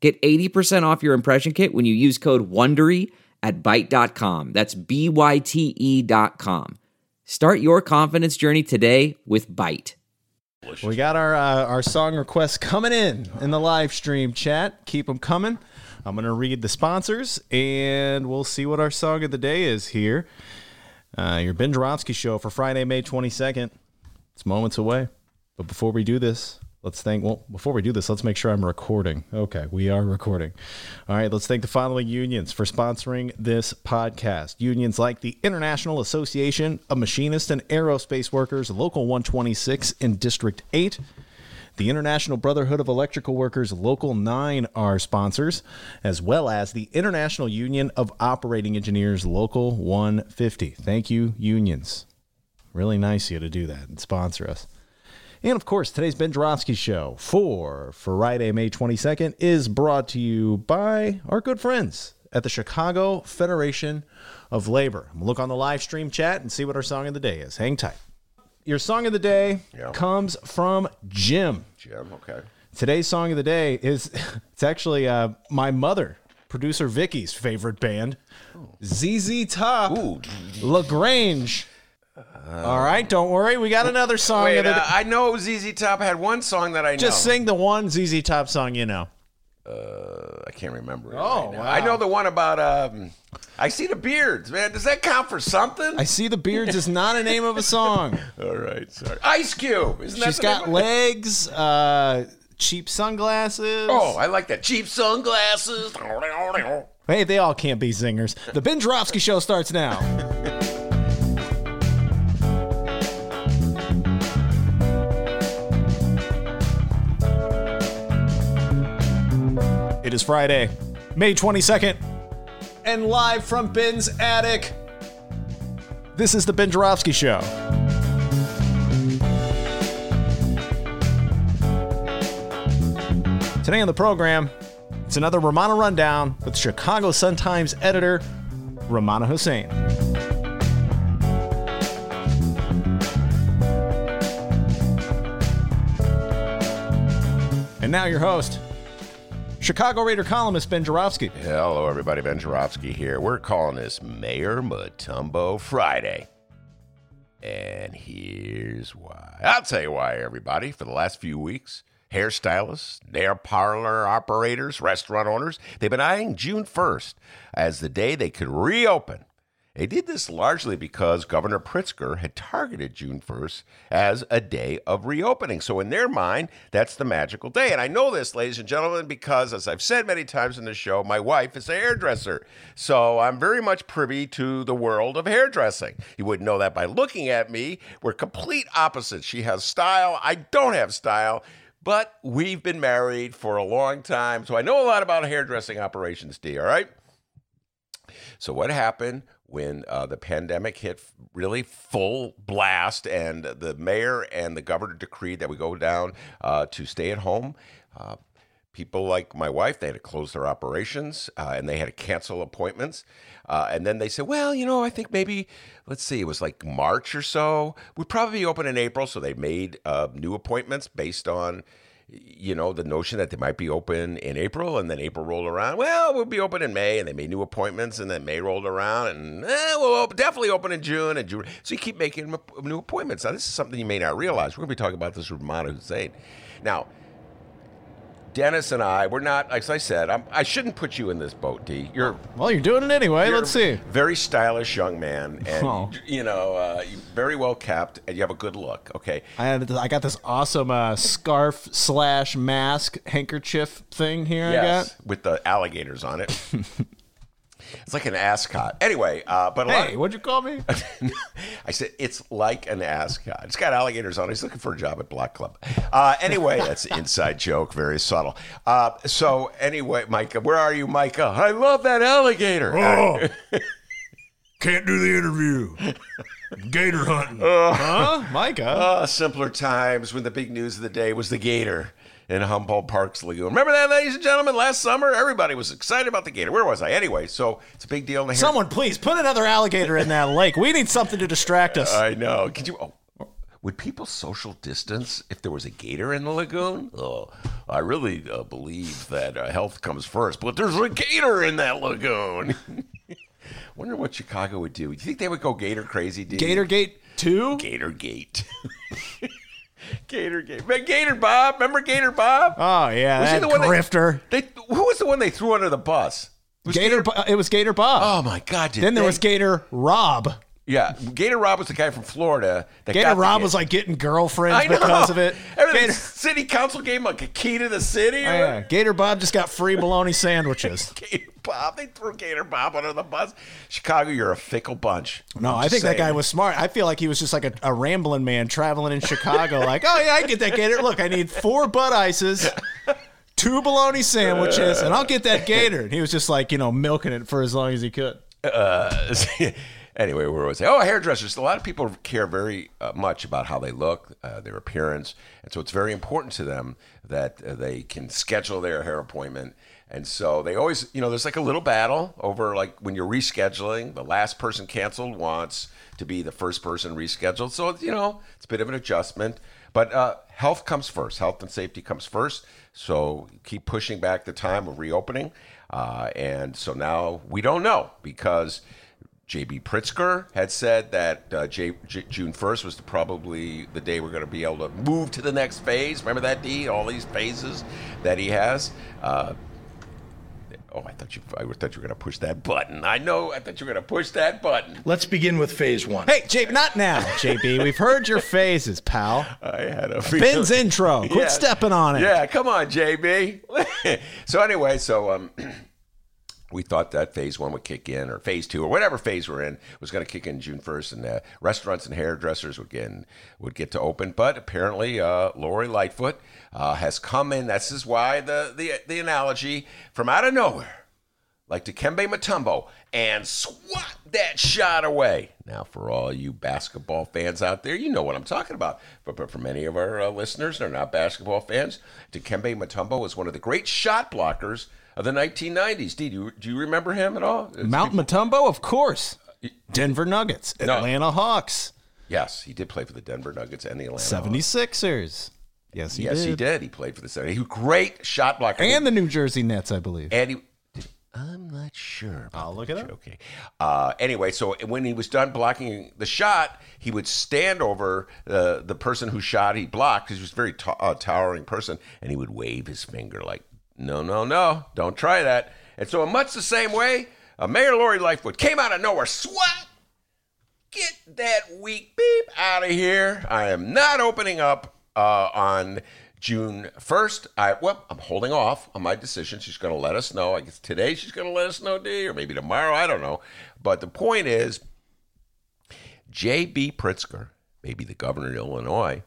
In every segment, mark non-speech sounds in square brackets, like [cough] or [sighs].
Get 80% off your impression kit when you use code WONDERY at Byte.com. That's B-Y-T-E dot com. Start your confidence journey today with Byte. We got our uh, our song requests coming in in the live stream chat. Keep them coming. I'm gonna read the sponsors, and we'll see what our song of the day is here. Uh, your Ben Joravsky show for Friday, May 22nd. It's moments away, but before we do this, let's thank. Well, before we do this, let's make sure I'm recording. Okay, we are recording. All right, let's thank the following unions for sponsoring this podcast. Unions like the International Association of Machinists and Aerospace Workers, Local 126 in District 8. The International Brotherhood of Electrical Workers Local 9 are sponsors, as well as the International Union of Operating Engineers Local 150. Thank you, unions. Really nice of you to do that and sponsor us. And of course, today's Ben Joravsky show for Friday, May 22nd is brought to you by our good friends at the Chicago Federation of Labor. Look on the live stream chat and see what our song of the day is. Hang tight. Your song of the day Yeah. comes from Jim. Jim, okay. Today's song of the day is [laughs] it's actually uh, my mother, producer Vicky's favorite band, ZZ Top, Ooh. La Grange. All right, don't worry, we got another song. Wait, uh, I know ZZ Top I had one song that I know. Just sing the one ZZ Top song you know. Uh, I can't remember. It Oh, right wow. I know the one about. Um, I see the beards, man. Does that count for something? I see the beards is not a name of a song. [laughs] All right, sorry. Ice Cube. Isn't that She's got name of it? legs, uh, cheap sunglasses. Oh, I like that. Cheap sunglasses. Hey, they all can't be singers. The Ben Show starts now. [laughs] It is Friday, May 22nd, and live from Ben's attic. This is the Ben Joravsky Show. Today on the program, it's another Rummana Rundown with Chicago Sun-Times editor Rummana Hussain. And now your host, Chicago Reader columnist Ben Joravsky. Hello, everybody. Ben Joravsky here. We're calling this Mayor Mutombo Friday. And here's why. I'll tell you why, everybody. For the last few weeks, hairstylists, nail parlor operators, restaurant owners, they've been eyeing June 1st as the day they could reopen. They did this largely because Governor Pritzker had targeted June 1st as a day of reopening. So, in their mind, that's the magical day. And I know this, ladies and gentlemen, because as I've said many times in the show, my wife is a hairdresser. So, I'm very much privy to the world of hairdressing. You wouldn't know that by looking at me. We're complete opposites. She has style, I don't have style. But we've been married for a long time, so I know a lot about hairdressing operations, D, all right? So what happened when uh, the pandemic hit really full blast, and the mayor and the governor decreed that we go down uh, to stay at home? Uh, people like my wife, they had to close their operations uh, and they had to cancel appointments. Uh, and then they said, well, you know, I think maybe, let's see, it was like March or so. We'd probably be open in April. So they made uh, new appointments based on, you know, the notion that they might be open in April. And then April rolled around. Well, we'll be open in May. And they made new appointments. And then May rolled around. And eh, we'll definitely open in June and June. So you keep making new appointments. Now, this is something you may not realize. We're going to be talking about this with Rummana Hussain. Now, Dennis and I, we're not, as I said, I'm, I shouldn't put you in this boat, D. You're Well, you're doing it anyway. Let's see. Very stylish young man, and Oh. you know, uh, you're very well kept, and you have a good look. Okay, I had I got this awesome uh, scarf slash mask handkerchief thing here. I yes, got. with the alligators on it. [laughs] It's like an ascot. Anyway, uh, but Hey, what'd you call me? [laughs] I said it's like an ascot. It's got alligators on. it. He's looking for a job at Block Club. Uh, anyway, that's an inside joke, very subtle. Uh, so anyway, Micah, where are you, Micah? I love that alligator. Oh, [laughs] can't do the interview. Gator hunting. huh? Micah? Uh, simpler times when the big news of the day was the gator in Humboldt Park's lagoon. Remember that, ladies and gentlemen? Last summer, everybody was excited about the gator. Where was I? Anyway, so it's a big deal in the Someone, please put another alligator in that lake. We need something to distract us. I know. Could you? Oh, would people social distance if there was a gator in the lagoon? Oh, I really uh, believe that uh, health comes first, but there's a gator in that lagoon. [laughs] Wonder what Chicago would do. Do you think they would go gator crazy? Gator Gate 2? Gator Gate. [laughs] Gator Gate. Man, Gator Bob. Remember Gator Bob? Oh, yeah, Was he that the one grifter. They, who was the one they threw under the bus? Was Gator, Bo- it was Gator Bob. Oh my God! Then there they- was Gator Rob. Yeah. Gator Rob was the guy from Florida. That Gator Rob was like getting girlfriends because of it. [laughs] Everything. Gator, City council gave him like a key to the city. Oh, or- yeah. Gator Bob just got free bologna [laughs] sandwiches. Gator Bob. They threw Gator Bob under the bus. Chicago, you're a fickle bunch. No, I think that guy was smart. I feel like he was just like a, a rambling man traveling in Chicago. [laughs] like, oh yeah, I get that gator. Look, I need four Bud Ices, two bologna sandwiches, and I'll get that gator. And he was just like, you know, milking it for as long as he could. Uh, anyway, where always I? Oh, hairdressers. A lot of people care very uh, much about how they look, uh, their appearance, and so it's very important to them that uh, they can schedule their hair appointment. And so they always, you know, there's like a little battle over like when you're rescheduling. The last person canceled wants to be the first person rescheduled. So you know, it's a bit of an adjustment. But uh, health comes first. Health and safety comes first. So keep pushing back the time of reopening. Uh, and so now we don't know because JB Pritzker had said that uh, J- J- June 1st was the, probably the day we're going to be able to move to the next phase. Remember that, D? All these phases that he has. Uh, oh, I thought you, I thought you were going to push that button. I know. I thought you were going to push that button. Let's begin with phase one. Hey, JB, not now, [laughs] JB. We've heard your phases, pal. I had a Ben's intro. Quit Yeah. stepping on it. Yeah, come on, JB. [laughs] so anyway, so um, [clears throat] we thought that phase one would kick in, or phase two, or whatever phase we're in, was going to kick in June first, and uh, restaurants and hairdressers would get would get to open. But apparently, uh, Lori Lightfoot uh, has come in. This is why the the the analogy from out of nowhere like Dikembe Mutombo and swat that shot away. Now, for all you basketball fans out there, you know what I'm talking about. But, but for many of our uh, listeners, they're not basketball fans. Dikembe Mutombo was one of the great shot blockers of the 1990s. D, do you, do you remember him at all? It's Mount Mutombo, of course. Denver Nuggets, No. Atlanta Hawks, Yes, he did play for the Denver Nuggets and the Atlanta. 76ers. Yes, he Yes, did. he did. He played for the 70s. He was great shot blocker. And the New Jersey Nets, I believe. And he, I'm not sure. I'll look it up. Okay. Uh, anyway, so when he was done blocking the shot, he would stand over uh, the person who shot he blocked because he was a very ta- uh, towering person, and he would wave his finger like, "No, no, no, don't try that." And so, in much the same way, uh, Mayor Lori Lightfoot came out of nowhere, swat, get that weak beep out of here. I am not opening up uh, on June 1st. I well, I'm holding off on my decision. She's going to let us know. I guess today she's going to let us know, D, or maybe tomorrow. I don't know. But the point is, J.B. Pritzker may be the governor of Illinois,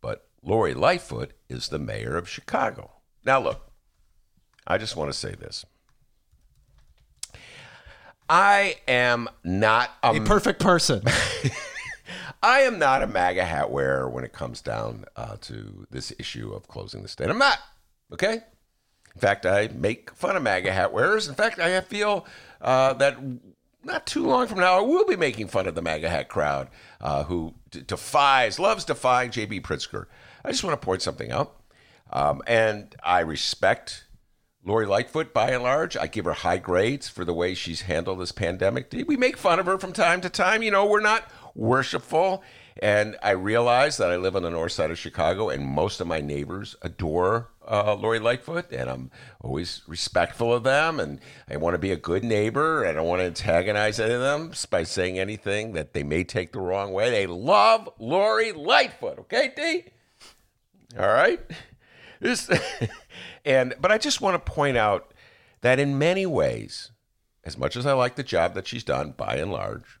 but Lori Lightfoot is the mayor of Chicago. Now, look, I just want to say this. I am not a A perfect person. [laughs] I am not a MAGA hat wearer when it comes down uh, to this issue of closing the state. I'm not. Okay. In fact, I make fun of MAGA hat wearers. In fact, I feel uh, that not too long from now, I will be making fun of the MAGA hat crowd uh, who d- defies, loves defying J.B. Pritzker. I just want to point something out. Um, and I respect Lori Lightfoot by and large. I give her high grades for the way she's handled this pandemic. We make fun of her from time to time. You know, we're not worshipful. And I realize that I live on the north side of Chicago, and most of my neighbors adore uh, Lori Lightfoot, and I'm always respectful of them. And I want to be a good neighbor, and I don't want to antagonize any of them by saying anything that they may take the wrong way. They love Lori Lightfoot, okay, D? All right. This, [laughs] and but I just want to point out that in many ways, as much as I like the job that she's done by and large,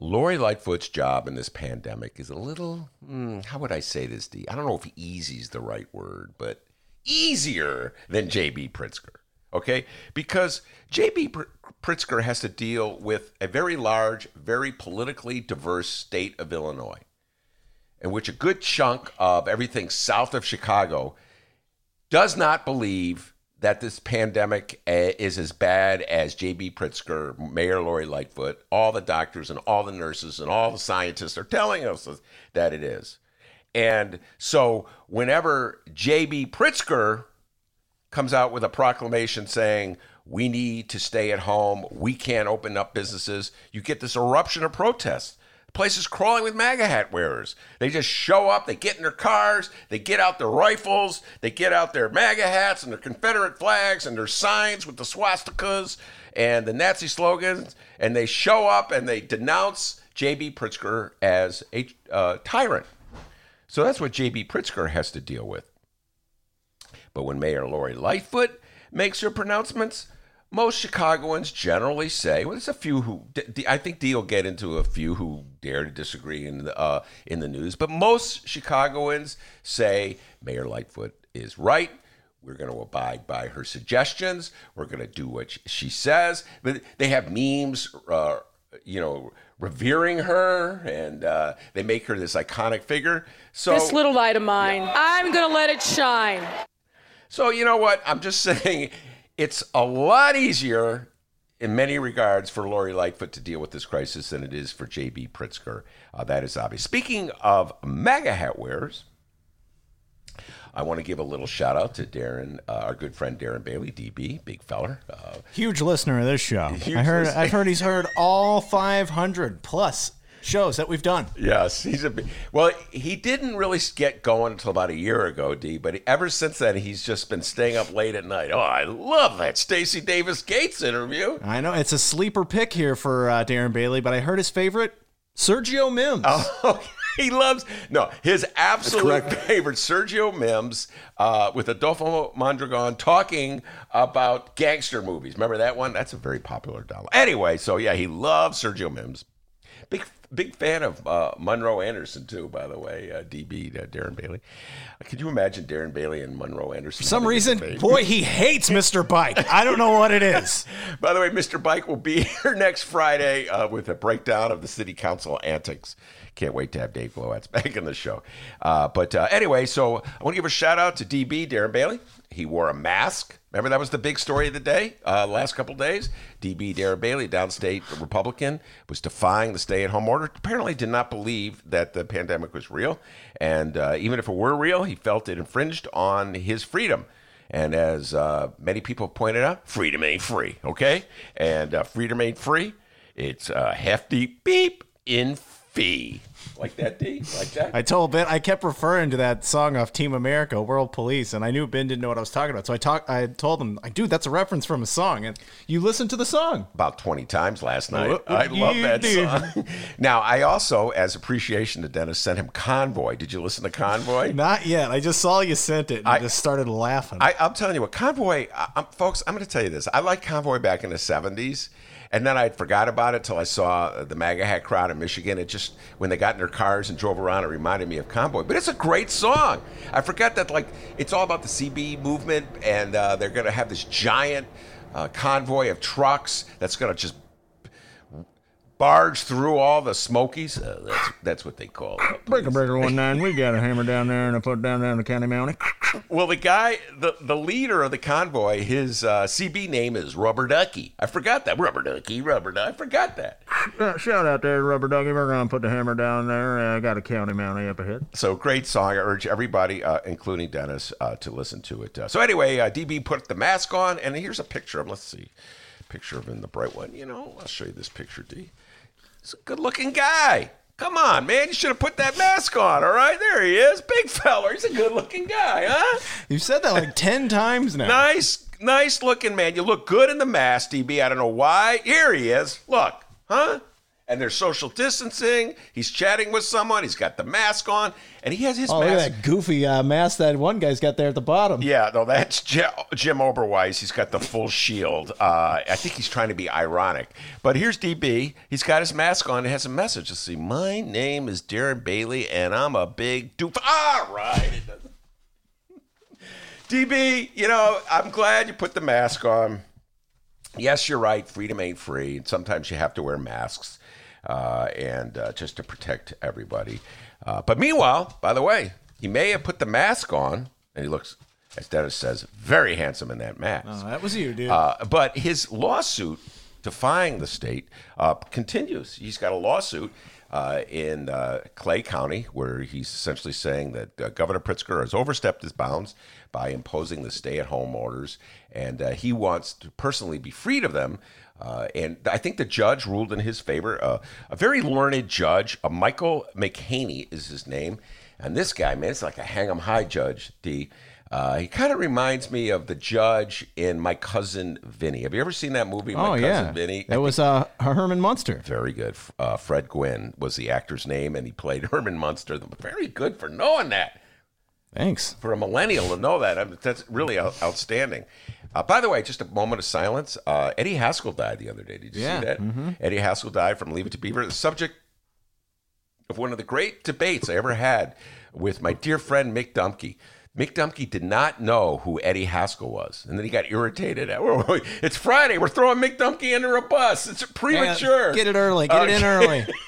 Lori Lightfoot's job in this pandemic is a little, hmm, how would I say this, D? I don't know if easy is the right word, but easier than J.B. Pritzker. Okay? Because J.B. Pr- Pritzker has to deal with a very large, very politically diverse state of Illinois, in which a good chunk of everything south of Chicago does not believe that this pandemic uh, is as bad as J.B. Pritzker, Mayor Lori Lightfoot, all the doctors and all the nurses and all the scientists are telling us that it is. And so whenever J.B. Pritzker comes out with a proclamation saying, we need to stay at home, we can't open up businesses, you get this eruption of protest. The place is crawling with MAGA hat wearers. They just show up, they get in their cars, they get out their rifles, they get out their MAGA hats and their Confederate flags and their signs with the swastikas and the Nazi slogans, and they show up and they denounce J.B. Pritzker as a uh, tyrant. So that's what J.B. Pritzker has to deal with. But when Mayor Lori Lightfoot makes her pronouncements, most Chicagoans generally say, well, there's a few who, I think D will get into a few who dare to disagree in the, uh, in the news, but most Chicagoans say Mayor Lightfoot is right. We're going to abide by her suggestions. We're going to do what she says. But they have memes, uh, you know, revering her, and uh, they make her this iconic figure. So this little light of mine, I'm going to let it shine. So you know what? I'm just [laughs] saying it's a lot easier in many regards for Lori Lightfoot to deal with this crisis than it is for J.B. Pritzker. Uh, that is obvious. Speaking of MAGA hat wearers, I want to give a little shout out to Darren, uh, our good friend Darren Bailey, DB, big feller. Uh, Huge listener of this show. I heard. listener. I've heard he's heard all 500 plus shows that we've done. Yes, he's a big, well. He didn't really get going until about a year ago, D. But ever since then, he's just been staying up late at night. Oh, I love that Stacy Davis Gates interview. I know it's a sleeper pick here for uh, Darren Bailey, but I heard his favorite, Sergio Mims. Oh, [laughs] he loves no his absolute favorite Sergio Mims uh, with Adolfo Mondragon talking about gangster movies. Remember that one? That's a very popular download. Anyway, so yeah, he loves Sergio Mims. Big big fan of uh, Monroe Anderson too, by the way. Uh, DB uh, Darren Bailey. Could you imagine Darren Bailey and Monroe Anderson? For some reason, boy, he hates Mr. Bike. I don't know what it is. [laughs] By the way, Mr. Bike will be [laughs] here next Friday uh, with a breakdown of the city council antics. Can't wait to have Dave Glowacz [laughs] back in the show. Uh, but uh, anyway, so I want to give a shout out to DB, Darren Bailey. He wore a mask. Remember that was the big story of the day, uh, last couple days. DB, Darren Bailey, downstate Republican, was defying the stay at home order. Apparently did not believe that the pandemic was real. And uh, even if it were real, he felt it infringed on his freedom. And as uh, many people pointed out, freedom ain't free, okay? And uh, freedom ain't free. It's a hefty beep in fee. Like that, D? Like that? I told Ben I kept referring to that song off Team America, World Police, and I knew Ben didn't know what I was talking about. So I talked. I told him, dude, that's a reference from a song, and you listened to the song. About 20 times last night. What I love that do? song. [laughs] Now, I also, as appreciation to Dennis, sent him Convoy. Did you listen to Convoy? Not yet. I just saw you sent it and I- just started laughing. I, I'm telling you what, Convoy, I, I'm, folks, I'm going to tell you this. I like Convoy back in the 70s, and then I forgot about it till I saw the MAGA hat crowd in Michigan. It just, when they got in their cars and drove around, it reminded me of Convoy. But it's a great song. I forgot that, like, it's all about the CB movement, and uh, they're going to have this giant uh, convoy of trucks that's going to just barge through all the Smokies. Uh, that's, that's what they call it. Breaker Breaker One Nine, we got a hammer down there and I put down down the county mountain. [laughs] Well, the guy, the, the leader of the convoy, his uh, CB name is Rubber Ducky. I forgot that. Rubber Ducky, Rubber Ducky. I forgot that. shout out there, Rubber Ducky. We're gonna put the hammer down there. I got a county mountain up ahead. So great song. I urge everybody, uh, including Dennis, uh, to listen to it. Uh, so anyway, uh, DB put the mask on, and here's a picture of him. Let's see. Picture of him in the bright one. You know, I'll show you this picture, D. He's a good looking guy. Come on, man. You should have put that mask on, all right? There he is. Big fella. He's a good looking guy, huh? You've said that like ten times now. Nice, nice looking man. You look good in the mask, DB. I don't know why. Here he is. Look, huh? And there's social distancing. He's chatting with someone. He's got the mask on, and he has his Oh, look at that goofy uh, mask that one guy's got there at the bottom. Yeah, no, that's Jim, Jim Oberweis. He's got the full shield. Uh, I think he's trying to be ironic. But here's DB. He's got his mask on. It has a message. Let's see. My name is Darren Bailey, and I'm a big doof. All right. DB, [laughs] you know, I'm glad you put the mask on. Yes, you're right. Freedom ain't free. Sometimes you have to wear masks uh, and uh, just to protect everybody. Uh, but meanwhile, by the way, he may have put the mask on, and he looks, as Dennis says, very handsome in that mask. Oh, that was you, dude. Uh, but his lawsuit defying the state uh, continues. He's got a lawsuit uh, in uh, Clay County where he's essentially saying that uh, Governor Pritzker has overstepped his bounds by imposing the stay at home orders, and uh, he wants to personally be freed of them. Uh, and I think the judge ruled in his favor. Uh, a very learned judge, uh, Michael McHaney is his name. And this guy, man, it's like a hang 'em high judge, D. Uh, he kind of reminds me of the judge in My Cousin Vinny. Have you ever seen that movie, My oh, Cousin yeah. Vinny? That was uh, Herman Munster. very good. Uh, Fred Gwynne was the actor's name, and he played [laughs] Herman Munster. Very good for knowing that. Thanks. For a millennial to know that, I mean, that's really outstanding. Uh, by the way, just a moment of silence. Uh, Eddie Haskell died the other day. Did you Yeah, see that? Eddie Haskell died from Leave It to Beaver. The subject of one of the great debates I ever had with my dear friend Mick Dumke. Mick Dumke did not know who Eddie Haskell was, and then he got irritated. [laughs] At, it's Friday. We're throwing Mick Dumke under a bus. It's premature. Get it early. Get it in early. [laughs]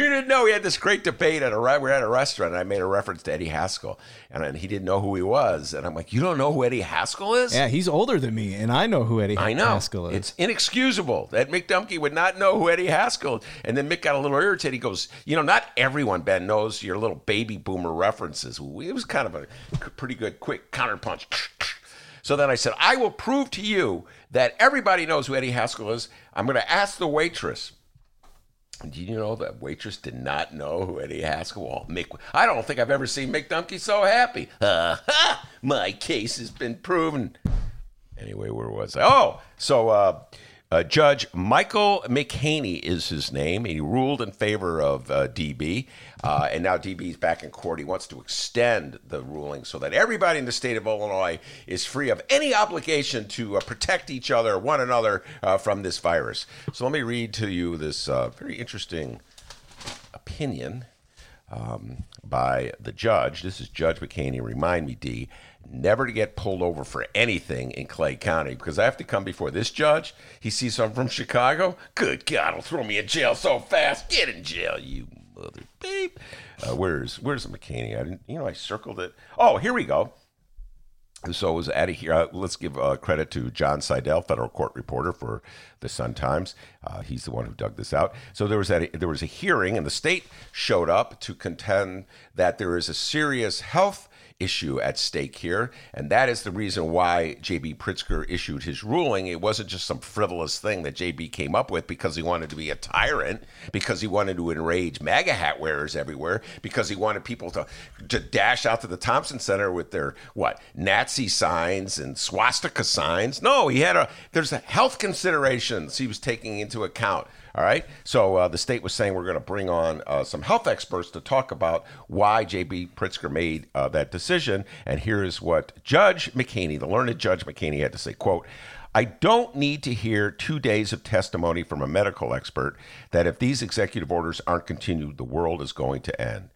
He didn't know he had this great debate at a we were at a restaurant. And I made a reference to Eddie Haskell, and, he didn't know who he was. And I'm like, "You don't know who Eddie Haskell is?" Yeah, he's older than me, and I know who Eddie I know. Haskell is. It's inexcusable that Mick Dumke would not know who Eddie Haskell is. And then Mick got a little irritated. He goes, You know, not everyone, Ben, knows your little baby boomer references. It was kind of a pretty good, quick counterpunch. [sniffs] So then I said, I will prove to you that everybody knows who Eddie Haskell is. I'm going to ask the waitress. Do you know that waitress did not know who Eddie Haskell was? Mick, I don't think I've ever seen Mick so happy. Uh, [laughs] ha, my case has been proven. Anyway, where was I? Oh, so uh, uh, Judge Michael McHaney is his name. He ruled in favor of uh, DB, uh, and now DB is back in court. He wants to extend the ruling so that everybody in the state of Illinois is free of any obligation to uh, protect each other, one another, uh, from this virus. So let me read to you this uh, very interesting opinion um, by the judge. This is Judge McHaney. Remind me, D, never to get pulled over for anything in Clay County because I have to come before this judge. He sees I'm from Chicago. Good God, he'll throw me in jail so fast. Get in jail, you mother beep. Uh, where's Where's the McHaney? I didn't. You know, I circled it. Oh, here we go. So it was out of here. Uh, let's give uh, credit to Jon Seidel, federal court reporter for the Sun Times. Uh, he's the one who dug this out. So there was that. There was a hearing, and the state showed up to contend that there is a serious health issue at stake here, and that is the reason why J.B. Pritzker issued his ruling. It wasn't just some frivolous thing that J.B. came up with because he wanted to be a tyrant, because he wanted to enrage MAGA hat wearers everywhere, because he wanted people to, to dash out to the Thompson Center with their what Nazi signs and swastika signs. No, he had a there's a health considerations he was taking into account. All right. So uh, the state was saying we're going to bring on uh, some health experts to talk about why J.B. Pritzker made uh, that decision. And here's what Judge McHaney, the learned Judge McHaney, had to say: "Quote." I don't need to hear two days of testimony from a medical expert that if these executive orders aren't continued, the world is going to end.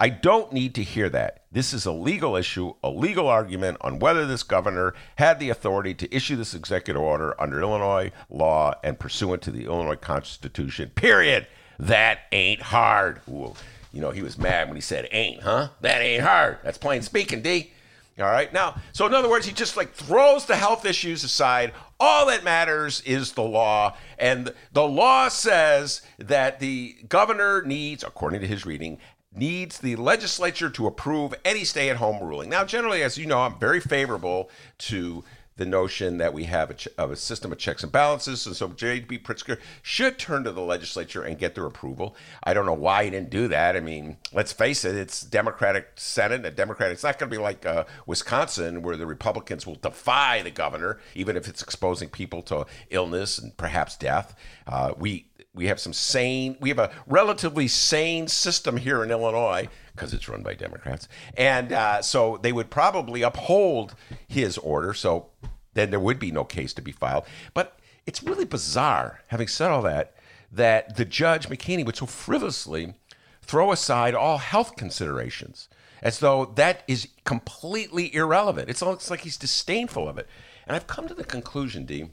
I don't need to hear that. This is a legal issue, a legal argument on whether this governor had the authority to issue this executive order under Illinois law and pursuant to the Illinois Constitution. Period. That ain't hard. Ooh, you know, he was mad when he said ain't, huh? That ain't hard. That's plain speaking, D. All right. Now, so in other words, he just like throws the health issues aside. All that matters is the law. And the law says that the governor needs, according to his reading, needs the legislature to approve any stay at home ruling. Now, generally, as you know, I'm very favorable to the notion that we have a, ch- a system of checks and balances. And so J.B. Pritzker should turn to the legislature and get their approval. I don't know why he didn't do that. I mean, let's face it, it's Democratic Senate, a Democratic. It's not going to be like uh, Wisconsin, where the Republicans will defy the governor, even if it's exposing people to illness and perhaps death. Uh, we we have some sane, we have a relatively sane system here in Illinois because it's run by Democrats. And uh, so they would probably uphold his order. So then there would be no case to be filed. But it's really bizarre, having said all that, that the judge, mckinney would so frivolously throw aside all health considerations as though that is completely irrelevant. It's almost like he's disdainful of it. And I've come to the conclusion, Dee,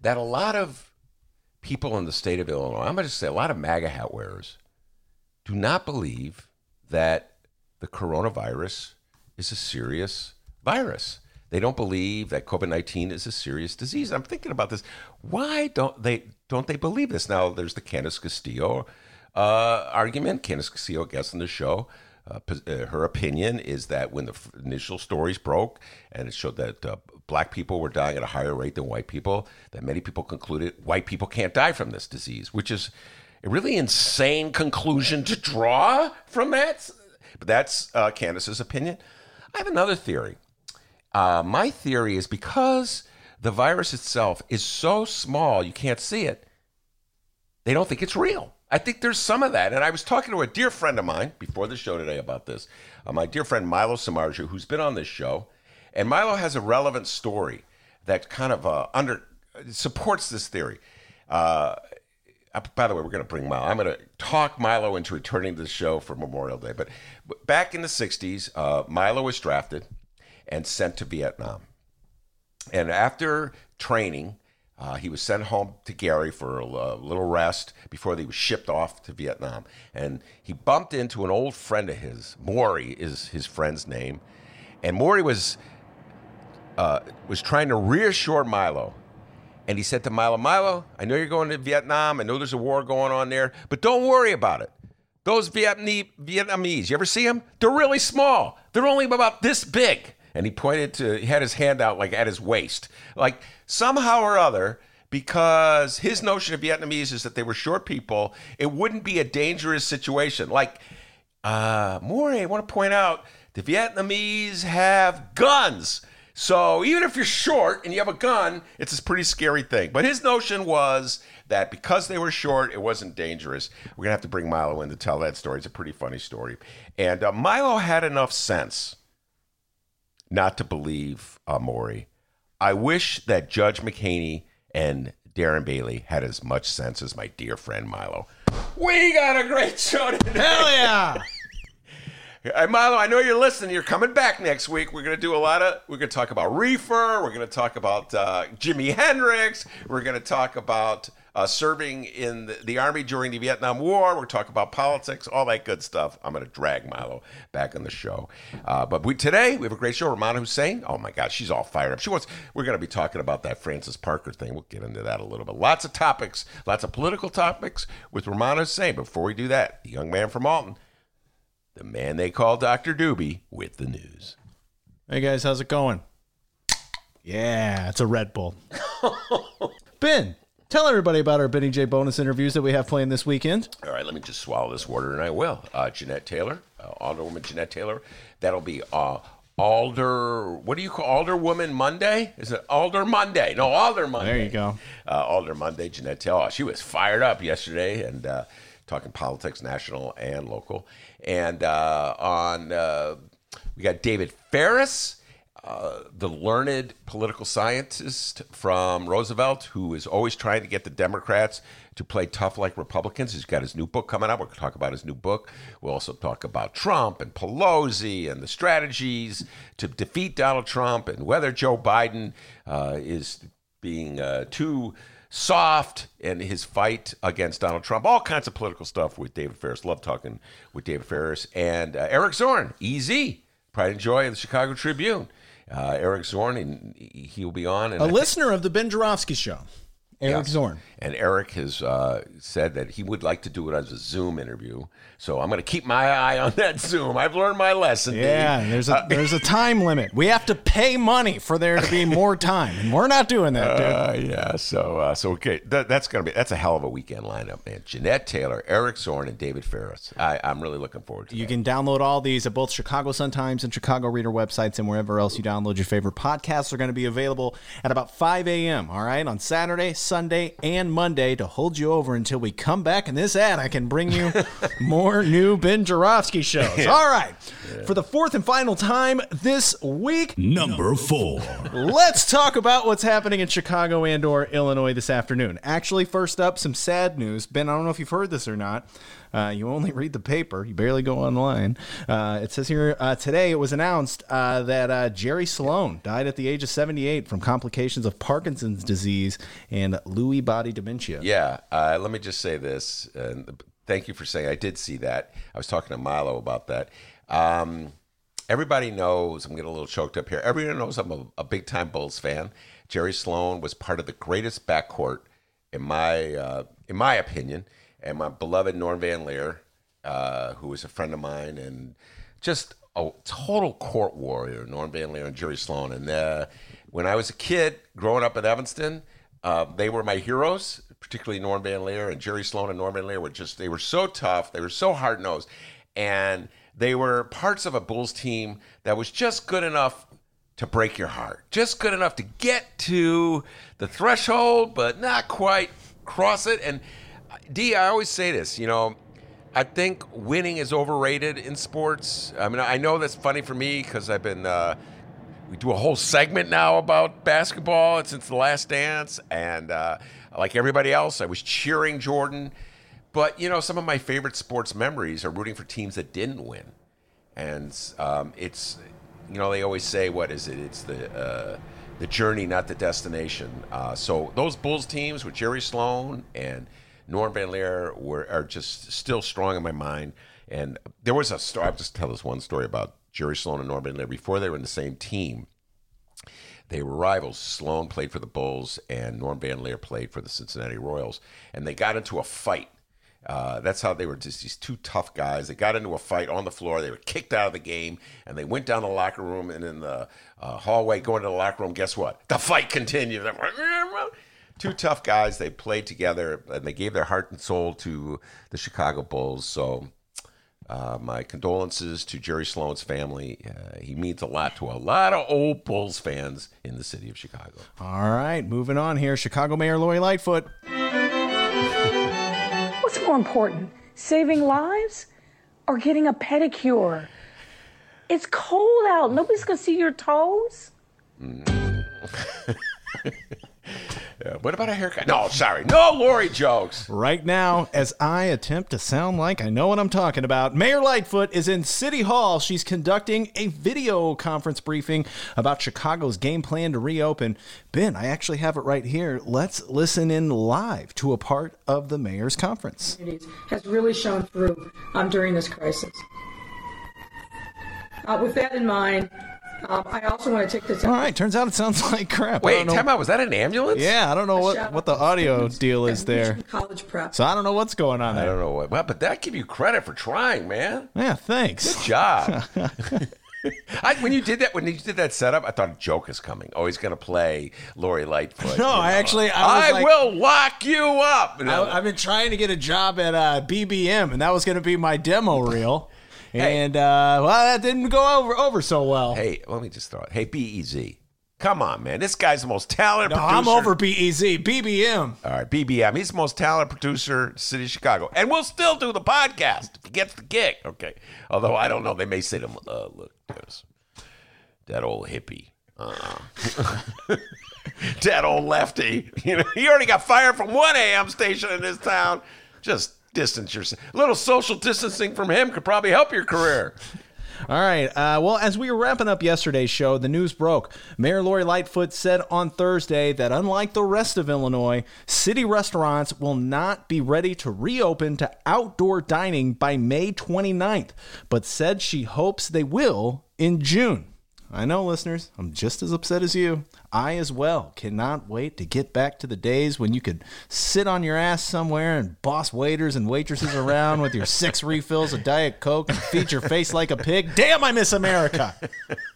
that a lot of people in the state of Illinois, I'm going to say a lot of MAGA hat wearers, do not believe that the coronavirus is a serious virus. They don't believe that COVID nineteen is a serious disease. I'm thinking about this. Why don't they don't they believe this? Now there's the Candace Castillo uh, argument. Candace Castillo guest on the show. Uh, uh, her opinion is that when the initial stories broke and it showed that uh, black people were dying at a higher rate than white people, that many people concluded white people can't die from this disease, which is a really insane conclusion to draw from that. But that's uh, Candace's opinion. I have another theory. Uh, my theory is because the virus itself is so small you can't see it, they don't think it's real. I think there's some of that. And I was talking to a dear friend of mine before the show today about this, uh, my dear friend Milo Samarju, who's been on this show. And Milo has a relevant story that kind of uh, under supports this theory. Uh, by the way, we're going to bring Milo. I'm going to talk Milo into returning to the show for Memorial Day. But back in the 60s, uh, Milo was drafted and sent to Vietnam. And after training, uh, he was sent home to Gary for a, a little rest before he was shipped off to Vietnam. And he bumped into an old friend of his. Maury is his friend's name. And Maury was, uh, was trying to reassure Milo. And he said to Milo, Milo, I know you're going to Vietnam. I know there's a war going on there, but don't worry about it. Those Vietnamese, Vietnamese, you ever see them? They're really small. They're only about this big and he pointed to he had his hand out like at his waist like somehow or other because his notion of vietnamese is that they were short people it wouldn't be a dangerous situation like uh more i want to point out the vietnamese have guns so even if you're short and you have a gun it's a pretty scary thing but his notion was that because they were short it wasn't dangerous we're gonna have to bring milo in to tell that story it's a pretty funny story and uh, milo had enough sense not to believe uh, Maury. I wish that Judge McHaney and Darren Bailey had as much sense as my dear friend Milo. We got a great show today. Hell yeah! [laughs] Hey, Milo, I know you're listening. You're coming back next week. We're going to do a lot of. We're going to talk about reefer. We're going to talk about uh, Jimi Hendrix. We're going to talk about uh, serving in the, the, Army during the Vietnam War. We're talking about politics, all that good stuff. I'm going to drag Milo back on the show. Uh, but we, today, we have a great show. Rummana Hussain, oh my God, she's all fired up. She wants, we're going to be talking about that Francis Parker thing. We'll get into that a little bit. Lots of topics, lots of political topics with Rummana Hussain. Before we do that, the young man from Alton, the man they call Dr. Doobie, with the news. Hey guys, how's it going? Yeah, it's a Red Bull. [laughs] ben, Tell everybody about our Benny J bonus interviews that we have playing this weekend. All right, let me just swallow this water, and I will. Uh, Jeanette Taylor, uh, Alderwoman Jeanette Taylor. That'll be uh, Alder. What do you call Alderwoman Monday? Is it Alder Monday? No, Alder Monday. There you go. Uh, Alder Monday. Jeanette Taylor. She was fired up yesterday and uh, talking politics, national and local. And uh, on uh, we got David Faris. Uh, the learned political scientist from Roosevelt, who is always trying to get the Democrats to play tough like Republicans. He's got his new book coming out. We're going to talk about his new book. We'll also talk about Trump and Pelosi and the strategies to defeat Donald Trump and whether Joe Biden uh, is being uh, too soft in his fight against Donald Trump. All kinds of political stuff with David Faris. Love talking with David Faris And uh, Eric Zorn, EZ, Pride and Joy of the Chicago Tribune uh, Eric Zorn, and he'll be on. And a listener of the Ben Joravsky Show. Eric Zorn. and Eric has uh, said that he would like to do it as a Zoom interview. So I'm going to keep my eye on that Zoom. I've learned my lesson. Yeah, there's a [laughs] there's a time limit. We have to pay money for there to be more time, and we're not doing that, dude. Uh, yeah, so uh, so okay, that, that's gonna be that's a hell of a weekend lineup, man. Jeanette Taylor, Eric Zorn, and David Faris. I, I'm really looking forward to it. You that. can download all these at both Chicago Sun Times and Chicago Reader websites and wherever else you download your favorite podcasts are going to be available at about 5 a.m. All right, on Saturday, Sunday, and Monday to hold you over until we come back in this ad. I can bring you [laughs] more new Ben Joravsky shows. All right, for the fourth and final time this week, Number four. Let's talk about what's happening in Chicago and or Illinois this afternoon. Actually, first up, some sad news. Ben, I don't know if you've heard this or not. Uh, you only read the paper. You barely go online. Uh, it says here uh, today it was announced uh, that uh, Jerry Sloan died at the age of 78 from complications of Parkinson's disease and Lewy body dementia. Yeah, let me just say this. Thank you for saying I did see that. I was talking to Milo about that. Um, everybody knows, I'm getting a little choked up here. Everybody knows I'm a, a big time Bulls fan. Jerry Sloan was part of the greatest backcourt in my uh, in my opinion, and my beloved Norm Van Lier, uh, who was a friend of mine, and just a total court warrior, Norm Van Lier and Jerry Sloan. And uh, when I was a kid growing up in Evanston, uh, they were my heroes, particularly Norm Van Lier and Jerry Sloan and Norm Van Lier were just they were so tough, they were so hard nosed, and they were parts of a Bulls team that was just good enough to break your heart, just good enough to get to the threshold, but not quite cross it. And D, I always say this, you know, I think winning is overrated in sports. I mean, I know that's funny for me because I've been. Uh, we do a whole segment now about basketball since the last dance and uh, like everybody else i was cheering jordan but you know some of my favorite sports memories are rooting for teams that didn't win and um, it's you know they always say what is it it's the uh, the journey not the destination uh, so those bulls teams with jerry sloan and norm van lier were are just still strong in my mind and there was a story i'll just tell this one story about jerry sloan and norm van lier before they were in the same team they were rivals. Sloan played for the Bulls, and Norm Van Lier played for the Cincinnati Royals, and they got into a fight. Uh, that's how they were just these two tough guys. They got into a fight on the floor. They were kicked out of the game, and they went down the locker room. And in the uh, hallway, going to the locker room, guess what? The fight continued. Two tough guys. They played together, and they gave their heart and soul to the Chicago Bulls. So uh, my condolences to Jerry Sloan's family. Uh, he means a lot to a lot of old Bulls fans in the city of Chicago. All right, moving on here. Chicago Mayor Lori Lightfoot. What's more important, saving lives or getting a pedicure? It's cold out. Nobody's going to see your toes. [laughs] Yeah, what about a haircut? No, sorry, no Lori jokes. Right now, as I attempt to sound like I know what I'm talking about, Mayor Lightfoot is in City Hall. She's conducting a video conference briefing about Chicago's game plan to reopen. Ben, I actually have it right here. Let's listen in live to a part of the mayor's conference. Has really shown through um, during this crisis. Uh, with that in mind, um, I also want to take this. All right, turns out it sounds [laughs] like crap. Wait, don't time out. Was that an ambulance? Yeah, I don't know what, what the audio deal is there. College prep. So I don't know what's going on there. I don't know what. Well, but that give you credit for trying, man. Yeah, thanks. Good job. [laughs] [laughs] I, when you did that, when you did that setup, I thought a joke is coming. Oh, he's going to play Lori Lightfoot. No, you I actually- I was I like- will lock you up. No. I, I've been trying to get a job at uh, BBM, and that was going to be my demo reel. And uh, well, that didn't go over over so well. hey, let me just throw it. Hey, BEZ. Come on, man. This guy's the most talented no, producer. I'm over BEZ, BBM. All right, BBM. He's the most talented producer in the city of Chicago. And we'll still do the podcast if he gets the gig. Okay. Although I don't know. They may say to him, uh, look, Dennis, that old hippie. Uh-uh. [laughs] that old lefty. [laughs] You know, he already got fired from one AM station in this town. Just distance yourself. A little social distancing from him could probably help your career. [laughs] All right. Uh, well, as we were wrapping up yesterday's show, the news broke. Mayor Lori Lightfoot said on Thursday that unlike the rest of Illinois, city restaurants will not be ready to reopen to outdoor dining by May 29th, but said she hopes they will in June. I know, listeners, I'm just as upset as you. I as well cannot wait to get back to the days when you could sit on your ass somewhere and boss waiters and waitresses around with your six refills of Diet Coke and feed your face like a pig. Damn, I miss America. [laughs]